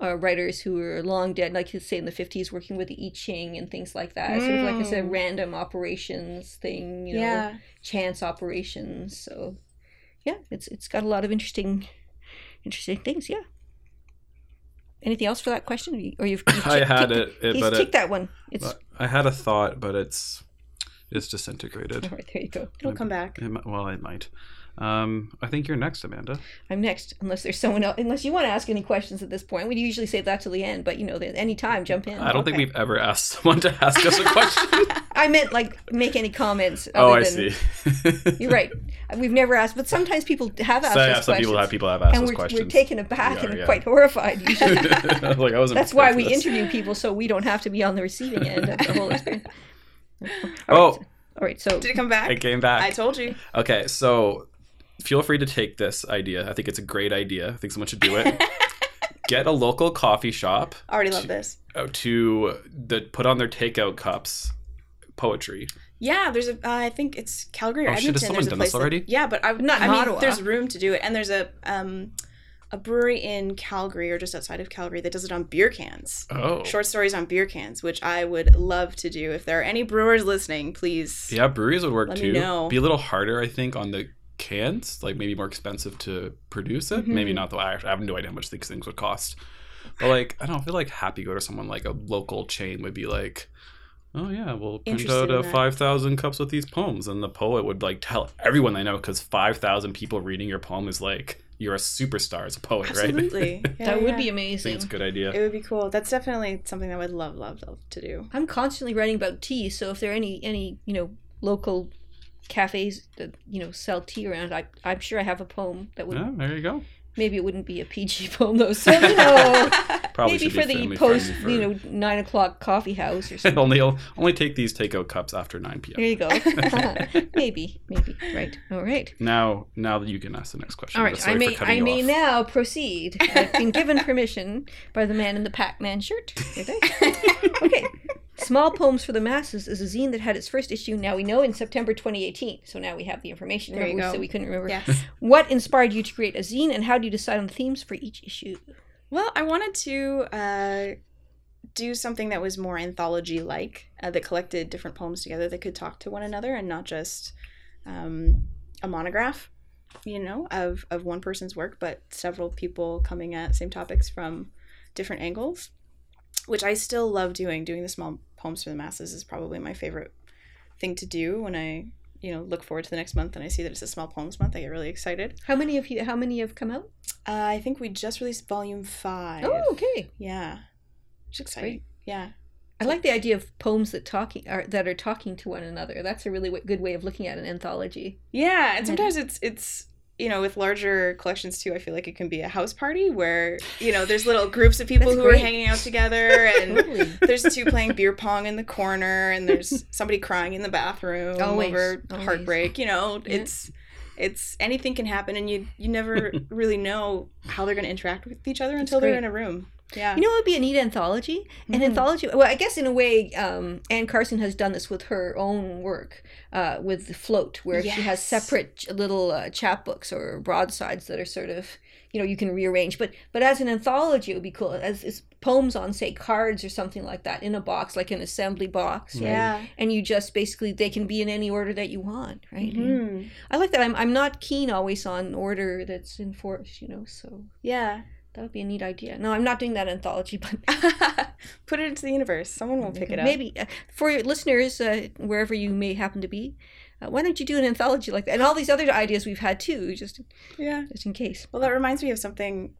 uh, writers who are long dead, like you say in the fifties, working with the I Ching and things like that. Sort of like I said, Mm. random operations thing, you know, yeah, chance operations. So, yeah, it's it's got a lot of interesting, interesting things. Yeah. Anything else for that question, or, you, or you've, you've I had tick- it, it He's but ticked it, that one. It's but I had a thought, but it's it's disintegrated. all right. There you go. it'll come back. It well, it might. Um, I think you're next, Amanda. I'm next, unless there's someone else. Unless you want to ask any questions at this point, we usually save that till the end. But you know, any time, jump in. I don't think we've ever asked someone to ask us a question. I meant like make any comments. oh, I than- see. You're right. We've never asked, but sometimes people have asked So, us yeah, some questions, people have people have asked and us we're, questions. we're taken aback We are, and yeah. quite horrified. I like I wasn't. That's why we this. interview people so we don't have to be on the receiving end of the whole experience. Oh, All right, so Did it come back? it came back. I told you. Okay, so feel free to take this idea. I think it's a great idea. I think someone should do it. Get a local coffee shop I Already love this. uh, to the, put on their takeout cups poetry. Yeah, there's a. Uh, I think it's Calgary or Oh, shit, has someone there's a done place this that- already? yeah, but I Not I mean, Ottawa. there's room to do it, and there's a um a brewery in Calgary or just outside of Calgary that does it on beer cans. Oh, Short stories on beer cans, which I would love to do. If there are any brewers listening, please. Yeah, breweries would work Let me too. know. Be a little harder, I think, on the cans. Like maybe more expensive to produce it. Maybe Mhm. not though. I I have no idea how much these things would cost. But like, I don't feel like Happy Go to someone like a local chain would be like, oh yeah, we'll print out uh, five thousand cups with these poems, and the poet would like tell everyone they know because five thousand people reading your poem is like you're a superstar as a poet, Absolutely. right? Yeah, that would yeah. be I think amazing. it's a good idea. It would be cool. That's definitely something that I would love, love, love to do. I'm constantly writing about tea, so if there are any any you know local cafes that you know sell tea around, I I'm sure I have a poem that would Yeah, there you go. Maybe it wouldn't be a PG film though. So you know, Probably maybe for the post, friendly you know, nine o'clock coffee house or something. only only take these takeout cups after 9 p.m. There you go. maybe, maybe. Right. All right. Now, now that you can ask the next question. All right. I may I may off. now proceed. I've been given permission by the man in the Pac-Man shirt. I? okay. Small Poems for the Masses is a zine that had its first issue. Now we know in September 2018. So now we have the information. There Remember we go. said we couldn't remember. Yes. What inspired you to create a zine, and how do you decide on themes for each issue? Well, I wanted to uh, do something that was more anthology like, uh, that collected different poems together that could talk to one another and not just um, a monograph, you know, of, of one person's work, but several people coming at same topics from different angles, which I still love doing. Doing the small poems for the masses is probably my favorite thing to do when I. You know, look forward to the next month, and I see that it's a small poems month. I get really excited. How many of you? How many have come out? Uh, I think we just released volume five. Oh, okay. Yeah. Which is exciting. Yeah. I like the idea of poems that talking are that are talking to one another. That's a really w- good way of looking at an anthology. Yeah, and sometimes it's it's you know, with larger collections too, I feel like it can be a house party where, you know, there's little groups of people That's who are hanging out together and Totally. there's two playing beer pong in the corner and there's somebody crying in the bathroom Always, over always. heartbreak, you know, Yeah. it's it's anything can happen and you you never really know how they're going to interact with each other until they're in a room. Yeah. You know, it would be a neat anthology. An Mhm. anthology. Well, I guess in a way, um, Anne Carson has done this with her own work, uh, with the Float, where she has separate little uh, chapbooks or broadsides that are sort of, you know, you can rearrange. But but as an anthology, it would be cool as, as poems on, say, cards or something like that in a box, like an assembly box. right? yeah. And you just basically they can be in any order that you want, right? Mhm. I like that. I'm I'm not keen always on order that's enforced, you know. So Yeah. That would be a neat idea. No, I'm not doing that anthology, but Put it into the universe. Someone will pick it up. Maybe uh, for your listeners, uh, wherever you may happen to be, uh, why don't you do an anthology like that? And all these other ideas we've had too, just Yeah. just in case. Well, that reminds me of something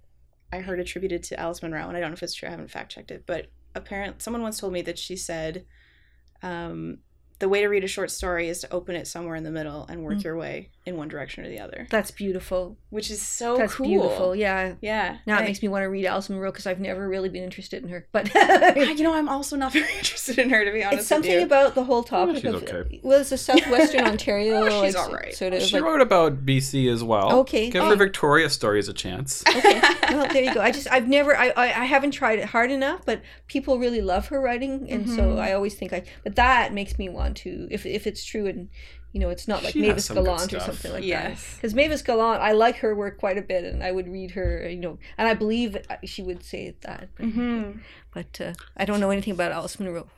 I heard attributed to Alice Munro, and I don't know if it's true. I haven't fact checked it, but apparently, someone once told me that she said, um, "The way to read a short story is to open it somewhere in the middle and work Mm. your way in one direction or the other," That's beautiful. which is so That's cool. beautiful. Yeah. Yeah. Now it makes me want to read Alice Munro because I've never really been interested in her. But you know, I'm also not very interested in her to be honest. it's something with you. about the whole topic She's of okay. well, it's a southwestern Ontario. Oh, she's like, all right. Sort of She like, wrote about BC as well. Okay. Give Oh. her Victoria stories a chance. okay. Well, there you go. I just I've never I, I I haven't tried it hard enough, but people really love her writing, and so Mhm. I always think I. But that makes me want to if if it's true and. You know, it's not like She Mavis Gallant or something like Yes. that. Because Mavis Gallant, I like her work quite a bit, and I would read her. You know, and I believe she would say that. But, Mhm. but uh, I don't know anything about Alice Munro.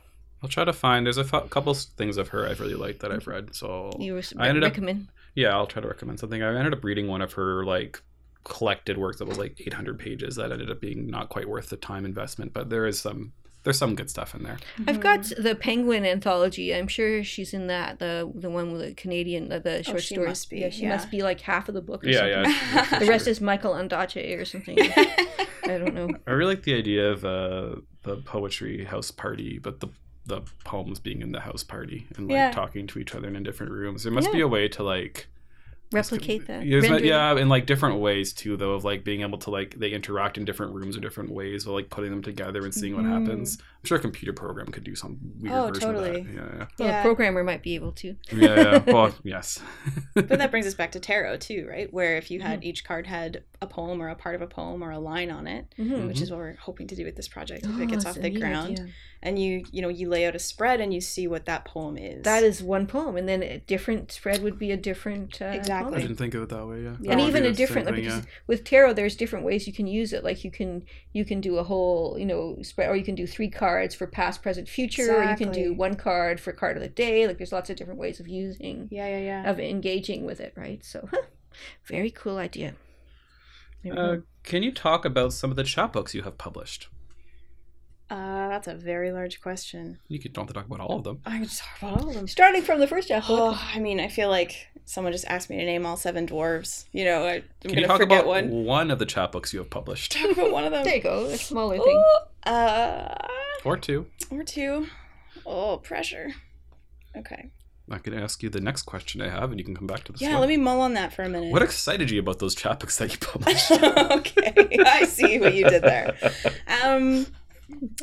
I'll try to find. There's a f- couple things of her I've really liked that I've read. So You I ended up recommend? yeah, I'll try to recommend something. I ended up reading one of her like collected works that was like 800 pages. That ended up being not quite worth the time investment, but there is some there's some good stuff in there. I've got Mm-hmm. the Penguin anthology. I'm sure she's in that the the one with the Canadian the, the short Oh, she stories. must be, Yeah, she yeah. must be like half of the book. Or Yeah, something. yeah. for The rest is Michael Ondaatje or something. I don't know. I really like the idea of uh, the poetry house party, but the the poems being in the house party and like Yeah. talking to each other in different rooms. There must be a way to like Replicate that. Yeah, there's not- Render it. yeah, in like different ways too, though, of like being able to like they interact in different rooms or different ways, or like putting them together and seeing what Mhm. happens. I'm sure a computer program could do some weird Oh, version totally. of that. Yeah, Well, Yeah. a programmer might be able to. yeah, yeah. yeah. Well, yes. But that brings us back to tarot too, right? Where if you had Mm-hmm. each card had a poem or a part of a poem or a line on it, Mhm. which is what we're hoping to do with this project if Oh, it gets off the ground. idea. And you, you know, you lay out a spread and you see what that poem is. That is one poem, and then a different spread would be a different uh, Exactly. I didn't think of it that way. Yeah, Yeah. and even a the same different like, thing, because yeah. with tarot there's different ways you can use it like you can you can do a whole you know spread or you can do three cards for past present future or you can do one card for card of the day like there's lots of different ways of using yeah, yeah, yeah. of engaging with it right so huh, very cool idea Uh, can you talk about some of the chapbooks you have published? Uh, that's a very large question. You could, don't have to talk about all of them. I can just talk about all of them. starting from the first chapter Oh, I mean, I feel like someone just asked me to name all seven dwarves. You know, I, I'm Can gonna you talk forget about one. one of the chapbooks you have published, Talk about one of them. there you go a smaller thing Ooh, uh, or two? or two. Oh, pressure. Okay. I can ask you the next question I have, and you can come back to this. Yeah, one. let me mull on that for a minute. What excited you about those chapbooks that you published? okay, I see what you did there. Um,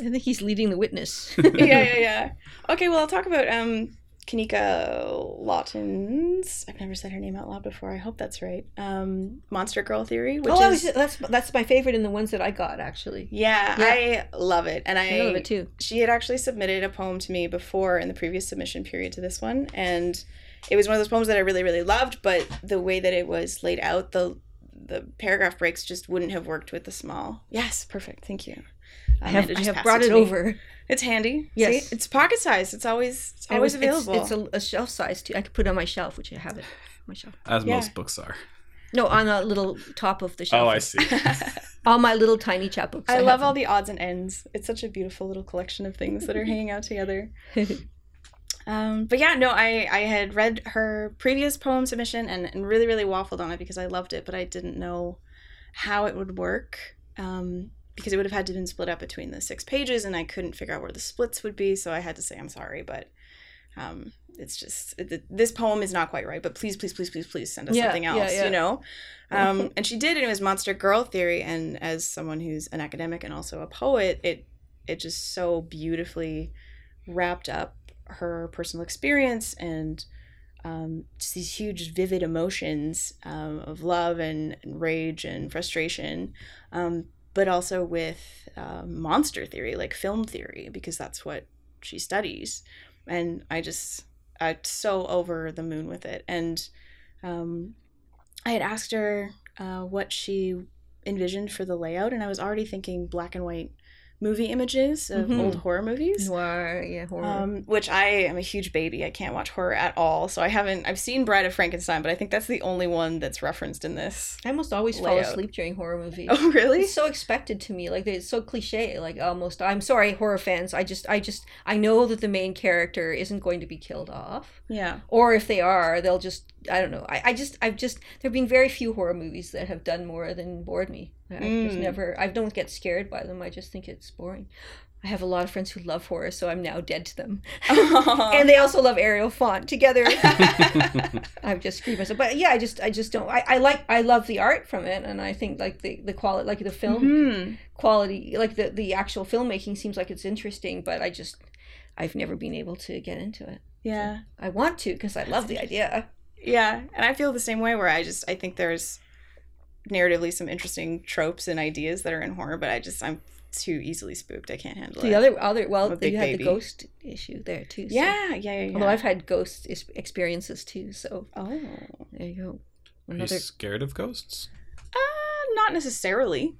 I think he's leading the witness. yeah, yeah, yeah. Okay, well, I'll talk about um, Kanika Lawton's. I've never said her name out loud before. I hope that's right. Um, Monster Girl Theory, which oh, is was, that's that's my favorite in the ones that I got actually. yeah, Yeah. I love it, and I, I love it too. she had actually submitted a poem to me before in the previous submission period to this one and it was one of those poems that i really really loved but the way that it was laid out the the paragraph breaks just wouldn't have worked with the small yes perfect thank you I have, I have brought to it over. it's handy Yes. See? it's pocket size it's always it's And always it's- available It's, a, a shelf size too. I could put it on my shelf, which I have it on my shelf. As Yeah. most books are. No, on a little top of the shelf. Oh, I see. All my little tiny chapbooks. i have love all them. the odds and ends it's such a beautiful little collection of things that are hanging out together Um, but yeah, no, I, I had read her previous poem submission and, and really, really waffled on it because I loved it, but I didn't know how it would work um, because it would have had to been split up between the six pages and I couldn't figure out where the splits would be. So I had to say, I'm sorry, but um, it's just, it, this poem is not quite right, but please, please, please, please, please send us Yeah, something yeah, else, yeah. you know? Um, and she did, and it was Monster Girl Theory. And as someone who's an academic and also a poet, it, it just so beautifully wrapped up her personal experience and um, just these huge, vivid emotions um, of love and, and rage and frustration, um, but also with um, monster theory, like film theory, because that's what she studies. And I just, I'm so over the moon with it. And um, I had asked her uh, what she envisioned for the layout, and I was already thinking black and white movie images of Mhm. old horror movies. Noir, yeah, horror. Um, which I am a huge baby. I can't watch horror at all. So I haven't. I've seen Bride of Frankenstein, but I think that's the only one that's referenced in this. I almost always fall asleep during horror movies. Oh, really? It's so expected to me. Like it's so cliche. Like almost. I'm sorry, horror fans. I just, I just, I know that the main character isn't going to be killed off, Yeah. or if they are, they'll just. I don't know. I, I just, I've just. There've been very few horror movies that have done more than bored me. I just Mm. never. I don't get scared by them. I just think it's boring. I have a lot of friends who love horror, so I'm now dead to them. and they also love Ariel Font together. I've just screwed myself. But yeah, I just I just don't I, I like I love the art from it and I think like the the quality like the film Mhm. quality like the the actual filmmaking seems like it's interesting, but I just I've never been able to get into it. Yeah. I want to because I love the idea. Yeah. And I feel the same way. Where I just I think there's narratively some interesting tropes and ideas that are in horror, but I just I'm too easily spooked. I can't handle The it. other other well I'm a big you have baby. the ghost issue there too. so- Yeah. Yeah. Yeah. yeah. Although I've had ghost experiences too, so oh. there you go. Are you scared of ghosts? Uh, not necessarily.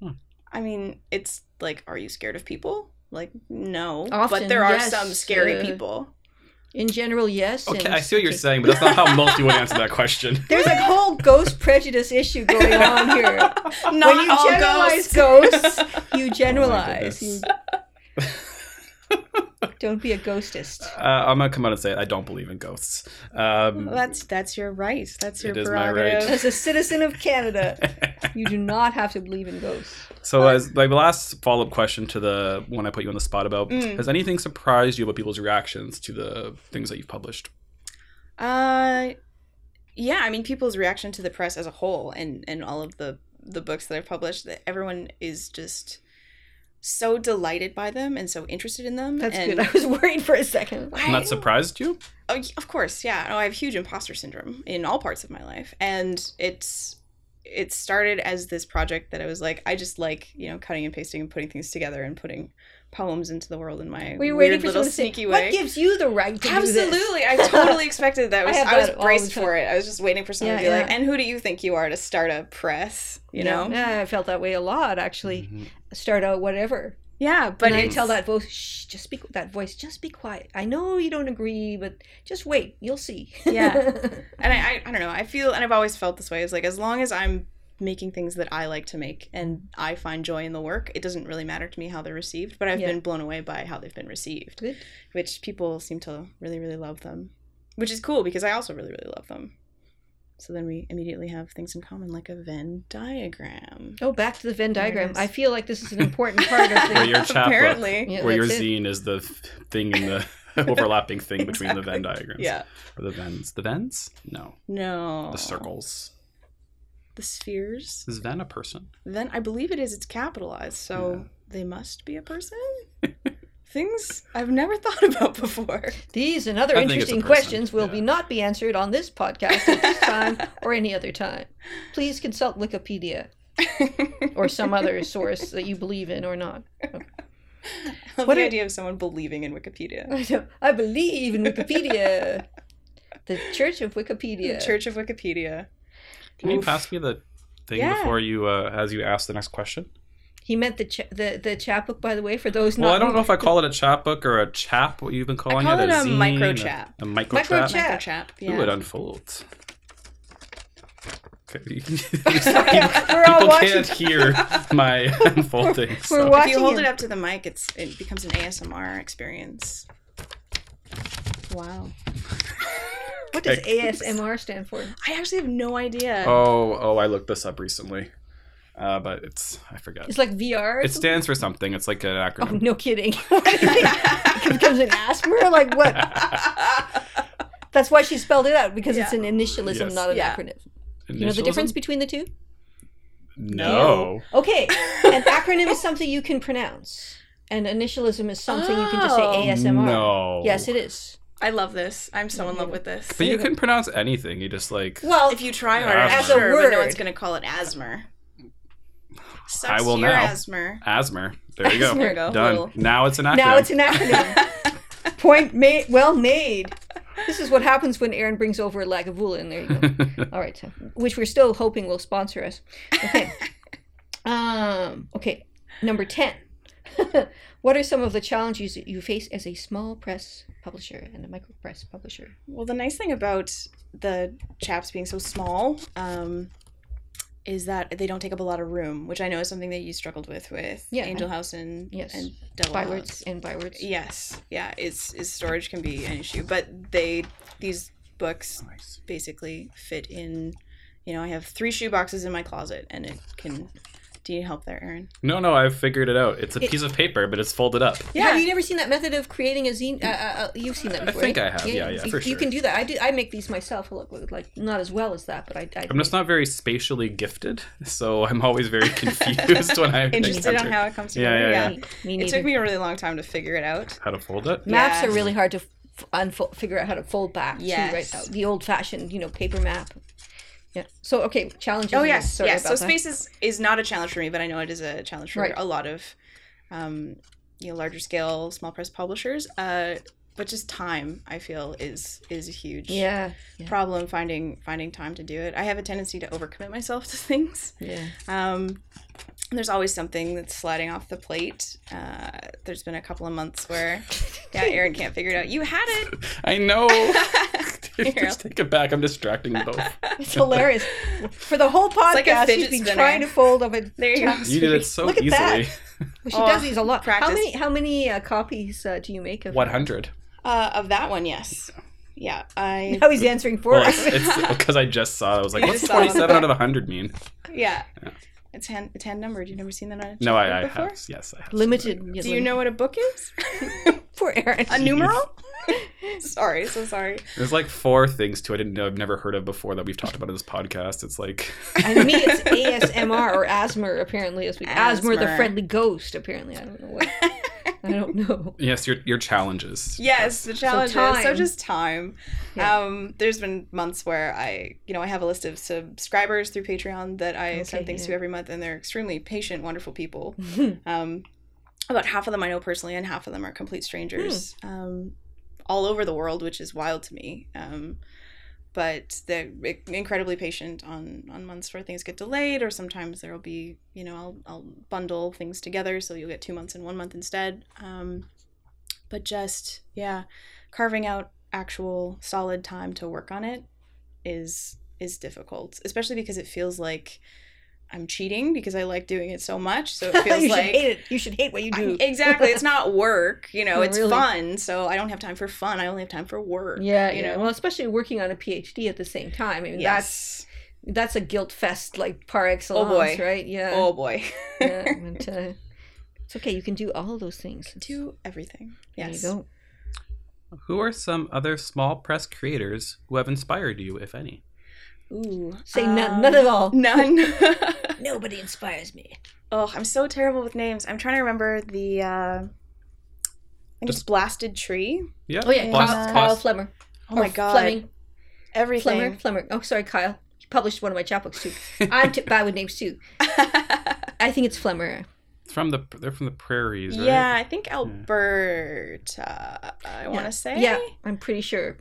Hmm. I mean, it's like, are you scared of people? Like, no. Often, but there are yes, some scary uh, people. In general, yes. Okay, I see what you're saying, but that's not how most people would answer that question. There's a whole ghost prejudice issue going on here. Not when you all generalize ghosts. ghosts, you oh generalize. you goodness. Don't be a ghostist. Uh, I'm gonna come out and say it. I don't believe in ghosts. Um, Well, that's that's your right. That's your It is my prerogative. As a citizen of Canada, you do not have to believe in ghosts. so, as like the last follow up question to the one I put you on the spot about, Mm. has anything surprised you about people's reactions to the things that you've published? Uh, yeah. I mean, people's reaction to the press as a whole, and and all of the the books that I've published, that everyone is just so delighted by them and so interested in them. That's and good. I was worried for a second. And that surprised you? Oh, of course, yeah. No, I have huge imposter syndrome in all parts of my life, and it's it started as this project that I was like, I just like you know cutting and pasting and putting things together and putting poems into the world in my We were weird waiting for little someone to say, sneaky way. "What gives you the right to do this?" Absolutely, I totally expected that. I was, I I was braced for it. I was just waiting for someone Yeah, to be like, "And who do you think you are to start a press?" You know? Yeah, I felt that way a lot actually. Mhm. Start out whatever, Yeah, but but I tell that voice, shh, just be that voice, just be quiet. I know you don't agree, but just wait, you'll see. Yeah. and I, I, I don't know. I feel, and I've always felt this way. Is like as long as I'm making things that I like to make and I find joy in the work, it doesn't really matter to me how they're received. But I've Yeah. been blown away by how they've been received, Good. which people seem to really, really love them, which is cool because I also really, really love them. So then we immediately have things in common, like a Venn diagram. Oh, back to the Venn There diagram. I feel like this is an important part of Where the. your chapbook- Apparently. Yeah, Where your it. zine is the thing in the overlapping thing between the Venn diagrams. Yeah. Or the Venns. The Venns? No. No. The circles. The spheres. Is Venn a person? Then I believe it is. It's capitalized, so Yeah. they must be a person. Things I've never thought about before. These and other I think it's a interesting questions will yeah. be not be answered on this podcast at this time or any other time. Please consult Wikipedia or some other source that you believe in or not. I love What the are- idea of someone believing in Wikipedia. I don't- I believe in Wikipedia. The Church of The Wikipedia. Church of Wikipedia. Can you pass me the thing Yeah. before you, uh, as you ask the next question? He meant the ch- the the chapbook, by the way, for those not. Well, I don't know if I call it a chapbook or a chap. What you've been calling call it? it a zine, micro a- chap. A, micro, Micro chap. chap. Micro chap. Ooh, it unfolds. Okay, you we're all people can't hear my unfolding. We're so- watching. if you hold him. it up to the mic, it's it becomes an ASMR experience. Wow. What does ASMR stand for? I actually have no idea. Oh, oh, I looked this up recently, uh, but it's I forgot. It's like VR. It stands for something. It's like an Oh, acronym. no kidding. What do you think? it becomes an asthma? Like what? That's why she spelled it out because it's an initialism, Yes. not an Yeah. acronym. You know the difference between the two? No. Okay, an acronym is something you can pronounce, and initialism is something you can just say Oh. ASMR. No. Yes, it is. I love this. I'm so in love with this. But you can pronounce anything. You just like. Well, if you try hard, Asthma. As a sure, but no one's gonna call it asthma. Sucks I will your now. asthma. Asthma. There you go. There you go. Done. Little- Now it's an acronym. now it's an acronym. Point made. Well made. This is what happens when Aaron brings over a Lagavulin. There you go. All right, so, which we're still hoping will sponsor us. Okay. Um. Okay. Number ten. what are some of the challenges that you face as a small press publisher and a micro press publisher? Well, the nice thing about the chaps being so small um, is that they don't take up a lot of room, which I know is something that you struggled with with Yeah. Angel House and Yes. and Devil Bywords House. and bywords. Yes, yeah, is is storage can be an issue, but they these books Nice. basically fit in. You know, I have three shoe boxes in my closet, and it can. Do you need help there, Aaron? No, no, I've figured it out. It's a It- piece of paper, but it's folded up. Yeah. Have you never seen that method of creating a zine? Uh, uh, uh, you've seen that before. I think right? I have. Yeah, yeah, you, for You can do that. I do. I make these myself. Look, like not as well as that, but I. I I'm just not very spatially gifted, so I'm always very confused when I'm Interested on how it comes Yeah, together. yeah, Me, me It neither. took me a really long time to figure it out. how to fold it. Maps Yeah. are really hard to f- unfold, figure out how to fold back. too, Yes. right? The old-fashioned, you know, paper map. Yeah. So okay, challenges. Oh yes, this. Sorry yes. So about that. space is, is not a challenge for me, but I know it is a challenge for Right. a lot of, um, you know, larger scale small press publishers. Uh, but just time, I feel, is is a huge Yeah. Yeah. problem finding finding time to do it. I have a tendency to overcommit myself to things. yeah. Um, there's always something that's sliding off the plate. Uh, there's been a couple of months where, yeah, Aaron can't figure it out. You had it. I know. Here. just take it back. I'm distracting both. It's hilarious. For the whole podcast, like a she's fidget been spinner. trying to fold up a. There you go. You did it so Look at that. easily. Well, she Oh, does these a lot. How many? How many uh, copies uh, do you make of? 100. Uh, of that one, yes. Yeah, I Now he's answering for Well, us. it's because I just saw. it. I was like, You "What's just saw it on the 47 out of 100 mean?" Yeah. It's hand it's hand numbered. You've never seen that on a No, I, checkbook I before? have. Yes, I have. Limited. Do you know what a book is? for Aaron? a numeral? sorry, so sorry. There's like four things too. I didn't know. I've never heard of before that we've talked about in this podcast. It's like And me, it's ASMR or asthma. Apparently, this week. Asthma, the friendly ghost. Apparently, I don't know what. I don't know. yes, your your challenges. Yes, the challenges. is so time. just time. Yeah. Um, there's been months where I, you know, I have a list of subscribers through Patreon that I Okay, send things yeah. to every month, and they're extremely patient, wonderful people. um, about half of them I know personally, and half of them are complete strangers, um, all over the world, which is wild to me. Um, but they're incredibly patient on on months where things get delayed, or sometimes there'll be, you know, I'll I'll bundle things together, so you'll get two months in one month instead. Um, but just yeah, carving out actual solid time to work on it is is difficult, especially because it feels like I'm cheating because I like doing it so much. So it feels you like should hate it. You should hate what you do. I- exactly. It's not work, you know. It's really. fun. So I don't have time for fun. I only have time for work. yeah, you yeah. know. Well, especially working on a PhD at the same time. I mean, yes. that's that's a guilt fest like par excellence, oh boy. right? Yeah. Oh boy. yeah. But, uh, it's okay. You can do all those things. Do everything. There Yes. you go. Who are some other small press creators who have inspired you, if any? Ooh. Say none, um, none at all. None. Nobody inspires me. oh, I'm so terrible with names. I'm trying to remember the. Uh, I think it's Blasted Tree. Yeah. Oh yeah, Blast- Kyle, Uh, Kyle Blast- Flemmer. Oh Or my god. Fleming. Everything. Flemmer. Flemmer. Oh, sorry, Kyle. He published one of my chapbooks too. I'm t- bad with names too. I think it's Flemmer. It's from the they're from the prairies, right? Yeah, I think Alberta. I want to say. Yeah, I'm pretty sure.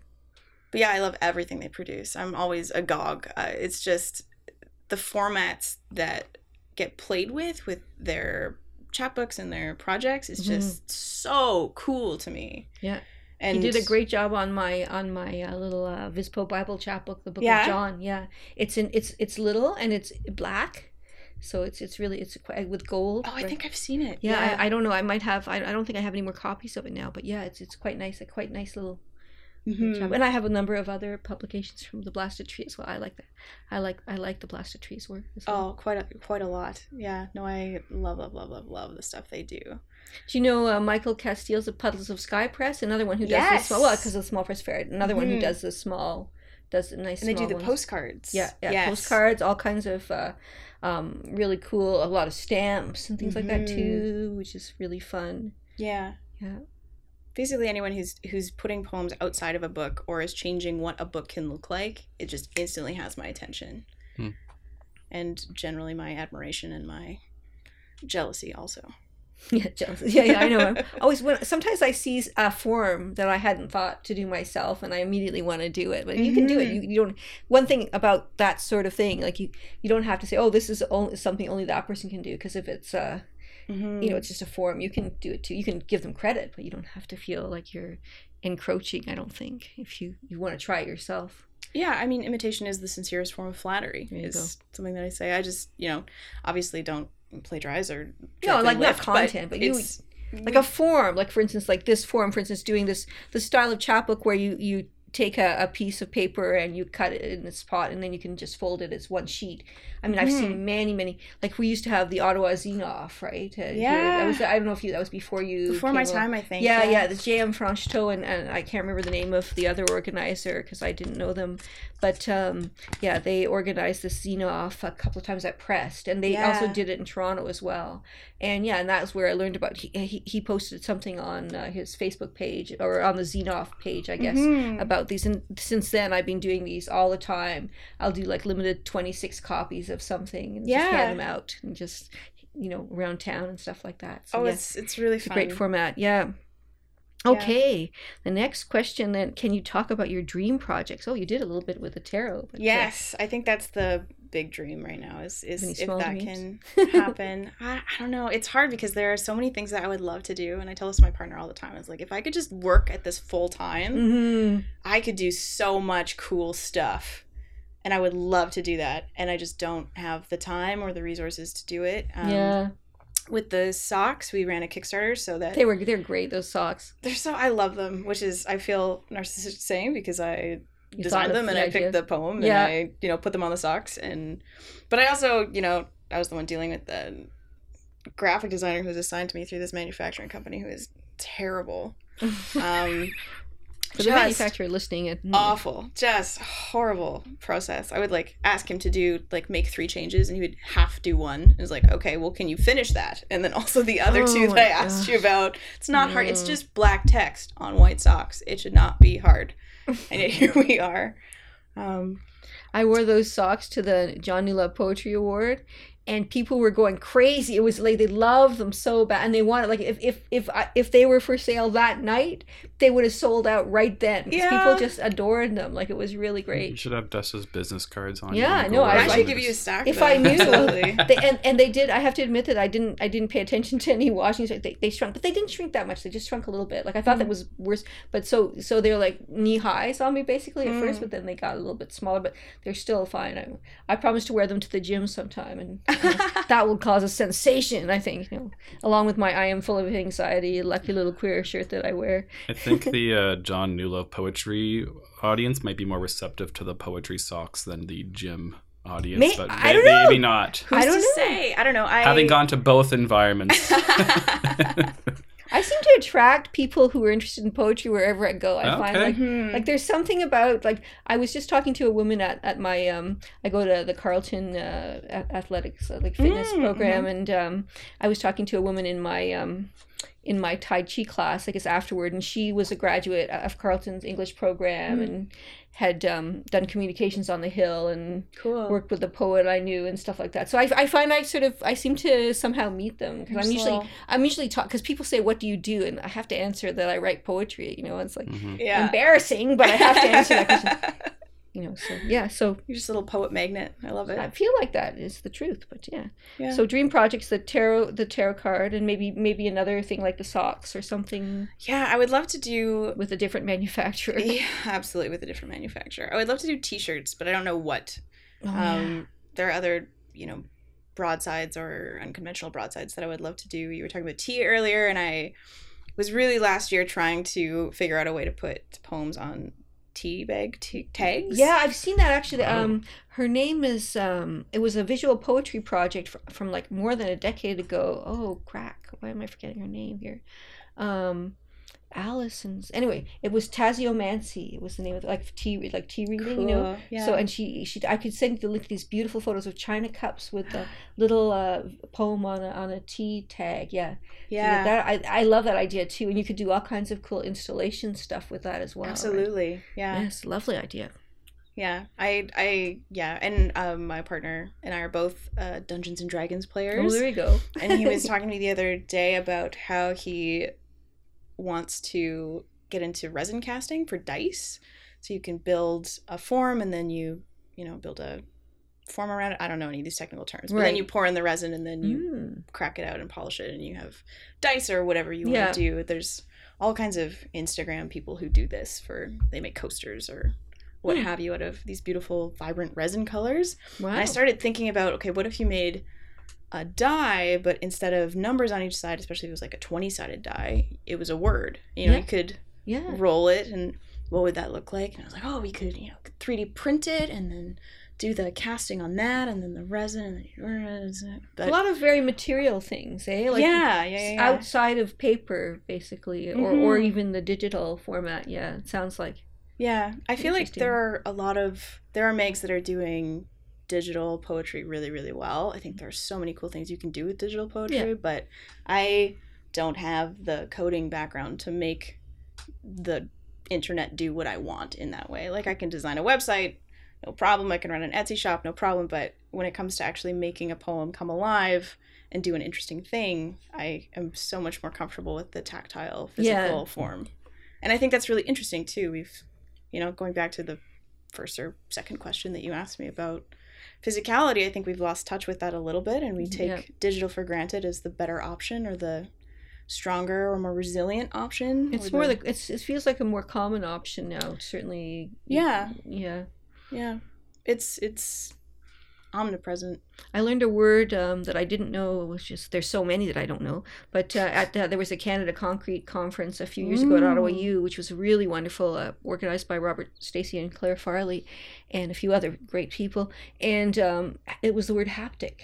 But yeah, I love everything they produce. I'm always agog. Uh, it's just the formats that get played with with their chapbooks and their projects is just so cool to me. Mm-hmm. Yeah. And he did a great job on my on my uh, little uh, Vispo Bible chapbook, the Book Yeah? of John. Yeah, it's in it's it's little and it's black, so it's it's really it's quite with gold. Oh, I right? think I've seen it. Yeah, I, I don't know. I might have. I, I don't think I have any more copies of it now. But yeah, it's it's quite nice. A quite nice little Mhm. chap- And I have a number of other publications from the Blasted Tree as well. I like that. I like I like the Blasted Trees work. As well. Oh, quite a quite a lot. Yeah. No, I love love love love love the stuff they do. Do you know uh, Michael Casteels's The Puddles of Sky Press? Another one who does Yes. the small. Well, because of the small press fair. Another one who Mhm. does the small, does the nice. And they do the ones. postcards. Yeah, yeah, Yes. postcards, all kinds of uh, um, really cool, a lot of stamps and things like that Mhm. too, which is really fun. Yeah. Yeah. Basically, anyone who's who's putting poems outside of a book or is changing what a book can look like, it just instantly has my attention, Hmm. and generally my admiration and my jealousy also. Yeah, jealous. yeah, yeah, I know. Always, when sometimes I see a form that I hadn't thought to do myself, and I immediately want to do it. But you can do it. Mhm. You, you don't. One thing about that sort of thing, like you, you don't have to say, "Oh, this is only something only that person can do," because if it's uh, Mm-hmm. you know, it's just a form, you can do it too. You can give them credit, but you don't have to feel like you're encroaching. I don't think if you you want to try it yourself. Yeah, I mean, imitation is the sincerest form of flattery. You Is something that I say. I just, you know, obviously don't plagiarize or No, like not content, but you- it's- like a form like for instance like this form for instance doing this the style of chapbook where you you take a, a piece of paper and you cut it in a spot and then you can just fold it as one sheet i mean i've Mm-hmm. seen many many like we used to have the ottawa xenoff right uh. Yeah. that was i don't know if you that was before you before my time, I think. yeah, yeah, the JM Franchot and, and I can't remember the name of the other organizer because I didn't know them, but um, yeah, they organized the Xenoff a couple of times at Prest, and they also did it in Toronto as well. And yeah, and that's where I learned about. He he, he posted something on uh, his Facebook page or on the Xenoff page, I guess, Mhm. about these. And since then, I've been doing these all the time. I'll do like limited twenty six copies of something and just hand them out and just you know around town and stuff like that. So Oh, yeah. it's it's really It's a great format. Yeah. Yeah. Okay. The next question then can you talk about your dream projects? Oh, you did a little bit with the tarot. but, uh, Yes, I think that's the big dream right now. Is is Any if that dreams? can happen? I, I don't know. It's hard because there are so many things that I would love to do, and I tell this to my partner all the time. It's like if I could just work at this full time, Mhm. I could do so much cool stuff, and I would love to do that. And I just don't have the time or the resources to do it. Um, yeah. With the socks, we ran a Kickstarter so that They were they're great those socks. they're so I love them, which is I feel narcissistic saying because I You designed them and the I picked the poem Yeah. and I you know put them on the socks and but I also you know I was the one dealing with the graphic designer who was assigned to me through this manufacturing company who is terrible. Um For the manufacturer listening it awful. Just horrible process. I would like ask him to do like make three changes and he would half do one. It was like okay well can you finish that? And then also the other Oh two that I asked you about. It's not hard. It's just black text on white socks. It should not be hard and yet here we are um I wore those socks to the John Newlove Poetry Award, and people were going crazy. It was like they loved them so bad, and they wanted like if if if I, if they were for sale that night, they would have sold out right then. Yeah. people just adored them. Like it was really great. You should have Dessa's business cards on. Yeah, no, I- I, should it give you a stack If of I knew, Absolutely. they, and and they did. I have to admit that I didn't I didn't pay attention to any washing. So they, they shrunk, but they didn't shrink that much. They just shrunk a little bit. Like I thought that was worse. But so so they're like knee highs on me basically at first, Mm. but then they got a little bit smaller. But they're still fine. I I promise to wear them to the gym sometime, and uh, that will cause a sensation. I think you know, along with my I am full of anxiety, lucky little queer shirt that I wear. I think the uh, John Newlove poetry audience might be more receptive to the poetry socks than the gym audience, May- but I may- don't know. maybe not. Who's I don't to know. say? I don't know. I Having gone to both environments, I seem to to attract people who are interested in poetry wherever I go. I find Okay. like Mhm. like there's something about like I was just talking to a woman at, at my um I go to the Carleton uh, athletics uh, like fitness Mm, program and um I was talking to a woman in my um in my Tai Chi class I guess afterward and she was a graduate of Carleton's English program Mm. and had um, done communications on the hill and cool. worked with a poet I knew and stuff like that. So I, I find I sort of I seem to somehow meet them because I'm Just usually little- I'm usually taught because people say what do you do and I have to answer that I write poetry. You know, it's like Mhm. yeah. embarrassing, but I have to answer that question. Know, so yeah, so You're just a little poet magnet. I love it. I feel like that is the truth, but yeah. Yeah. So dream projects, the tarot, the tarot card, and maybe maybe another thing like the socks or something yeah, I would love to do. with a different manufacturer. Yeah, absolutely, with a different manufacturer. I would love to do T-shirts, but I don't know what. Oh, yeah. um, there are other, you know, broadsides or unconventional broadsides that I would love to do. You were talking about tea earlier, and I was really last year trying to figure out a way to put poems on tea bag t- tags. Yeah, I've seen that actually. Oh. Um, her name is. Um, it was a visual poetry project from, from like more than a decade ago. Oh, crack! Why am I forgetting her name here? Um, Allison's. Anyway, it was Tasseomancy. It was the name of the, like tea, like tea reading. You know. Yeah. So and she she I could send you the link to these beautiful photos of china cups with a little uh, poem on a on a tea tag. Yeah. So yeah. That I I love that idea too, and you could do all kinds of cool installation stuff with that as well. right? Absolutely. Yeah. Yes, lovely idea. Yeah. I I yeah, and um my partner and I are both uh Dungeons and Dragons players. Oh, there you go. and he was talking to me the other day about how he wants to get into resin casting for dice so you can build a form and then you you know build a form around it i don't know any of these technical terms but then you pour in the resin and then you Mm. crack it out and polish it and you have dice or whatever you Yeah. want to do there's all kinds of instagram people who do this for they make coasters or what Hmm. have you out of these beautiful vibrant resin colors Wow. and I started thinking about okay, what if you made a die, but instead of numbers on each side, especially if it was like a 20 sided die, it was a word. You know, Yeah. you could Yeah. roll it and what would that look like? And I was like, oh, we could, you know, 3D print it and then do the casting on that and then the resin and then but a lot of very material things, eh? Like yeah, yeah, yeah, yeah. outside of paper, basically, or or Mhm. even the digital format. Yeah, it sounds like. Yeah, I feel like there are a lot of there are megs that are doing digital poetry really really well. I think there are so many cool things you can do with digital poetry, Yeah. but I don't have the coding background to make the internet do what I want in that way. Like I can design a website, no problem. I can run an Etsy shop, no problem, but when it comes to actually making a poem come alive and do an interesting thing, I am so much more comfortable with the tactile Yeah. physical form. And I think that's really interesting too. We've you know, going back to the first or second question that you asked me about physicality, I think we've lost touch with that a little bit and we mm-hmm. take Yeah. digital for granted as the better option or the stronger or more resilient option. It's more the- like it's. It feels like a more common option now. Certainly. Yeah. Yeah. yeah. It's it's omnipresent. I learned a word um, that I didn't know. It was just there's so many that I don't know. But uh, at uh, there was a Canada Concrete conference a few years ago at Ottawa Mm. U, which was really wonderful, uh, organized by Robert Stacey and Claire Farley, and a few other great people. And um, it was the word haptic.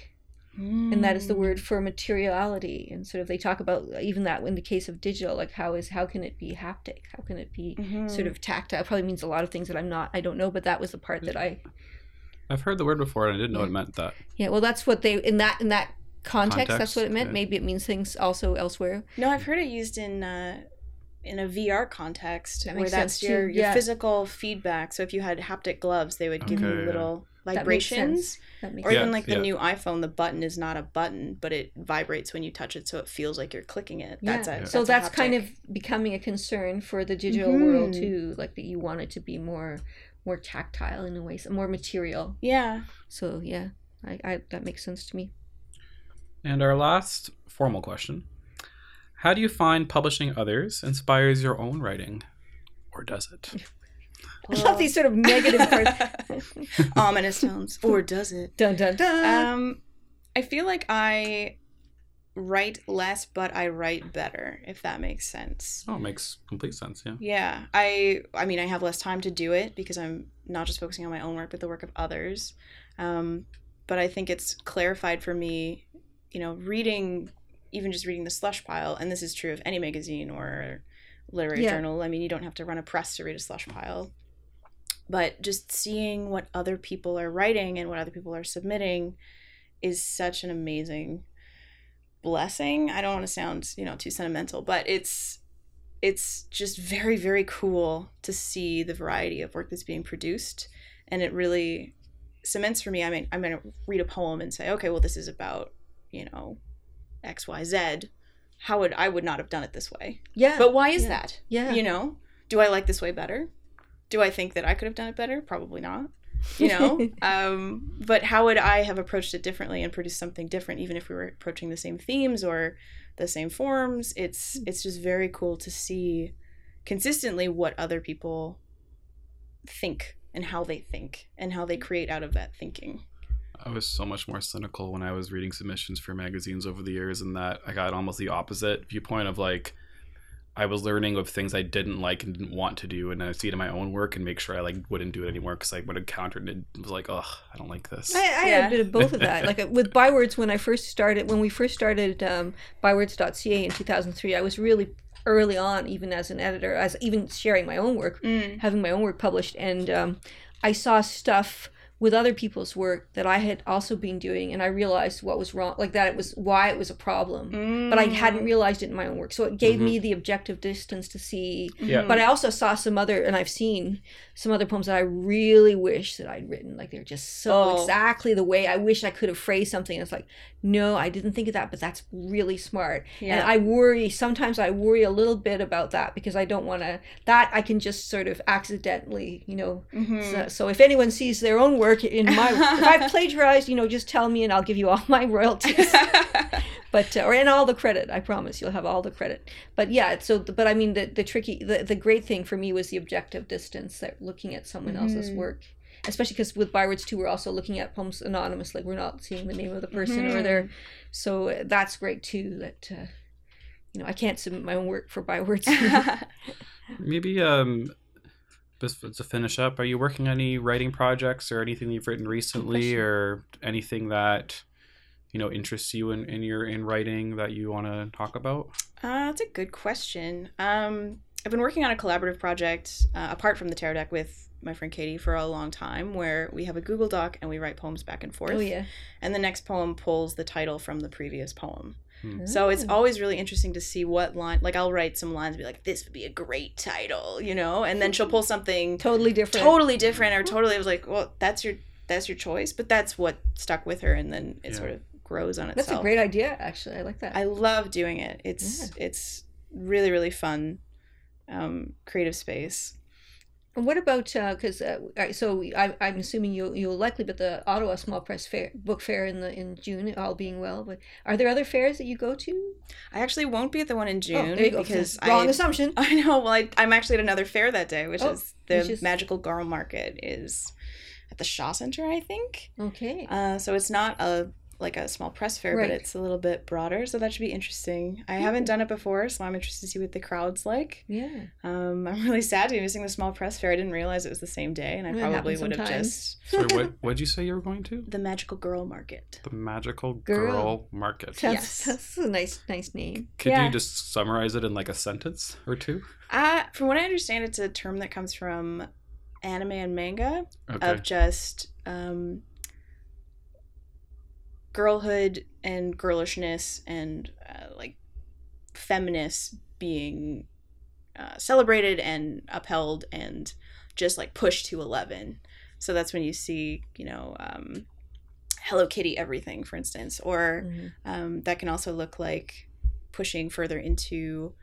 and that is the Mm. word for materiality and sort of they talk about even that in the case of digital like how is how can it be haptic how can it be Mhm. sort of tactile It probably means a lot of things that i'm not i don't know but that was the part that i I've heard the word before and I didn't know Yeah. it meant that. yeah well that's what they in that in that context, that's what it meant yeah. maybe it means things also elsewhere No, I've heard it used in uh, in a VR context That where that's your, too. your Yeah. physical feedback. So if you had haptic gloves, they would give Okay, you yeah. little that makes vibrations. sense Or Yeah, even like the yeah. new iPhone, the button is not a button, but it vibrates when you touch it, so it feels like you're clicking it. yeah. That's a so a that's kind of becoming a concern for the digital world Mhm. too like that you want it to be more more tactile in a way so more material yeah. so yeah I, I that makes sense to me And our last formal question How do you find publishing others inspires your own writing? Or does it? I love these sort of negative parts. ominous tones, or does it? dun dun dun. Um, I feel like I write less, but I write better. If that makes sense. Oh, it makes complete sense, yeah. Yeah, I I mean I have less time to do it because I'm not just focusing on my own work but the work of others. Um, but I think it's clarified for me, you know, reading even just reading the slush pile, and this is true of any magazine or literary Yeah. journal. I mean, you don't have to run a press to read a slush pile. But just seeing what other people are writing and what other people are submitting is such an amazing blessing. I don't want to sound, you know, too sentimental, but it's it's just very very cool to see the variety of work that's being produced and it really cements for me I mean I'm going to read a poem and say okay well this is about, you know, XYZ. How would I would not have done it this way. Yeah. But why is Yeah. that? yeah. You know? Do I like this way better? Do I think that I could have done it better? Probably not. You know? um, but how would I have approached it differently and produced something different, even if we were approaching the same themes or the same forms? It's it's just very cool to see consistently what other people think and how they think and how they create out of that thinking. I was so much more cynical when I was reading submissions for magazines over the years, and that I got almost the opposite viewpoint of like I was learning of things I didn't like and didn't want to do, and I see it in my own work and make sure I like wouldn't do it anymore because I would encounter it and it was like, oh, I don't like this. I, I had Yeah. a bit of both of that. Like uh, with Bywords, when I first started, when we first started um, Bywords.ca in 2003, I was really early on, even as an editor, as even sharing my own work, having my own work published, and um, I saw stuff with other people's work that I had also been doing, and I realized what was wrong, like that it was why it was a problem, but I hadn't realized it in my own work. So it gave me the objective distance to see Yeah. but I also saw some other, and I've seen some other poems that I really wish that I'd written. Like they're just so Oh. exactly the way I wish I could have phrased something. It's like, no, I didn't think of that, but that's really smart. Yeah. And I worry, sometimes I worry a little bit about that because I don't want to, that I can just sort of accidentally, you know. Mm-hmm. So, so if anyone sees their own work in my, if I've plagiarized, you know, just tell me and I'll give you all my royalties. But uh, or and all the credit i promise you'll have all the credit. But yeah so but i mean the the tricky the, the great thing for me was the objective distance that looking at someone else's work especially because with bywords too we're also looking at poems anonymous, like we're not seeing the name of the person or their so uh, that's great too that uh, you know i can't submit my own work for bywords. Maybe um, just to finish up, are you working on any writing projects or anything you've written recently, or anything that you know interests you in, in your in writing that you want to talk about? Uh, that's a good question. Um, I've been working on a collaborative project uh, apart from the tarot deck with my friend Katie for a long time, where we have a Google Doc and we write poems back and forth. oh yeah And the next poem pulls the title from the previous poem. Hmm. So it's always really interesting to see what line. Like I'll write some lines, and be like, "This would be a great title," you know, and then she'll pull something totally different totally different or totally. I was like, "Well, that's your that's your choice," but that's what stuck with her, and then it Yeah. sort of grows on itself. that's a great idea actually i like that I love doing it. It's it's really really fun, um, creative space. And what about because uh, I- so I, I'm assuming you you'll likely be at the Ottawa Small Press Fair book fair in the in June, all being well. But are there other fairs that you go to? I actually won't be at the one in Oh, June go. because wrong I assumption. I know. Well, I, I'm actually at another fair that day, which Oh, is the which is- Magical Girl Market is at the Shaw Center, I think. Okay. Uh, so it's not a like a small press fair, Right. but it's a little bit broader. So that should be interesting. I haven't done it before, so I'm interested to see what the crowd's like. yeah. Um, I'm really sad to be missing the small press fair. I didn't realize it was the same day, and I It probably happens would have just Sorry, what what did you say you were going to? the Magical Girl Market. The Magical Girl. Girl, Market. That's, Yes. that's a nice nice name. Could Yeah. you just summarize it in like a sentence or two? Uh, from what I understand, it's a term that comes from anime and manga Okay. of just um, girlhood and girlishness and uh, like feminists being uh, celebrated and upheld and just like pushed to 11 so that's when you see you know um, hello kitty everything for instance or Mhm. um, that can also look like pushing further into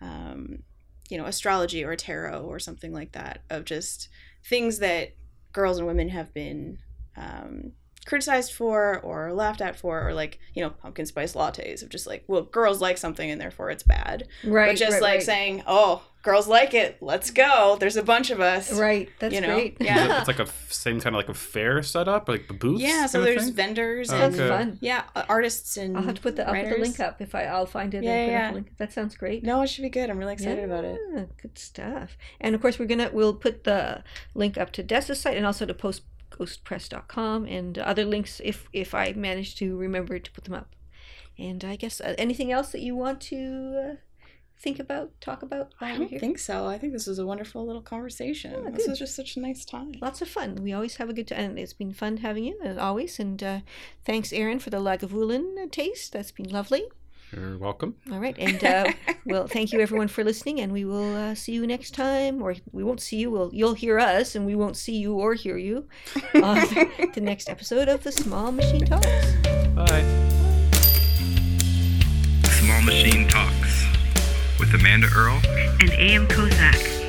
um, you know astrology or tarot or something like that of just things that girls and women have been um, criticized for or laughed at for or like you know pumpkin spice lattes of just like well girls like something and therefore it's bad Right. but just right, like right. saying oh girls like it let's go there's a bunch of us Right. That's you know, great. yeah. it's like a same kind of like a fair setup, like the booths. yeah so there's thing? vendors Oh, and Sounds Okay. fun. yeah artists and I'll have to put the I'll put the link up if I I'll find it. Yeah, and yeah, link. That sounds great. no it should be good i'm really excited about it Good stuff. And of course, we're gonna we'll put the link up to Dessa's site and also to postghostpress.com and other links if if I manage to remember to put them up. And I guess uh, anything else that you want to uh, think about, talk about I don't think so. I think this was a wonderful little conversation. Oh, this was just such a nice time. Lots of fun. We always have a good time. It's been fun having you, as always. And uh, thanks, Aaron, for the Lagavulin taste. That's been lovely. You're welcome. All right. And uh, well, thank you, everyone, for listening. And we will uh, see you next time. Or we won't see you. We'll, you'll hear us, and we won't see you or hear you on the next episode of the Small Machine Talks. Bye. Small Machine Talks with Amanda Earl And A.M. Kozak.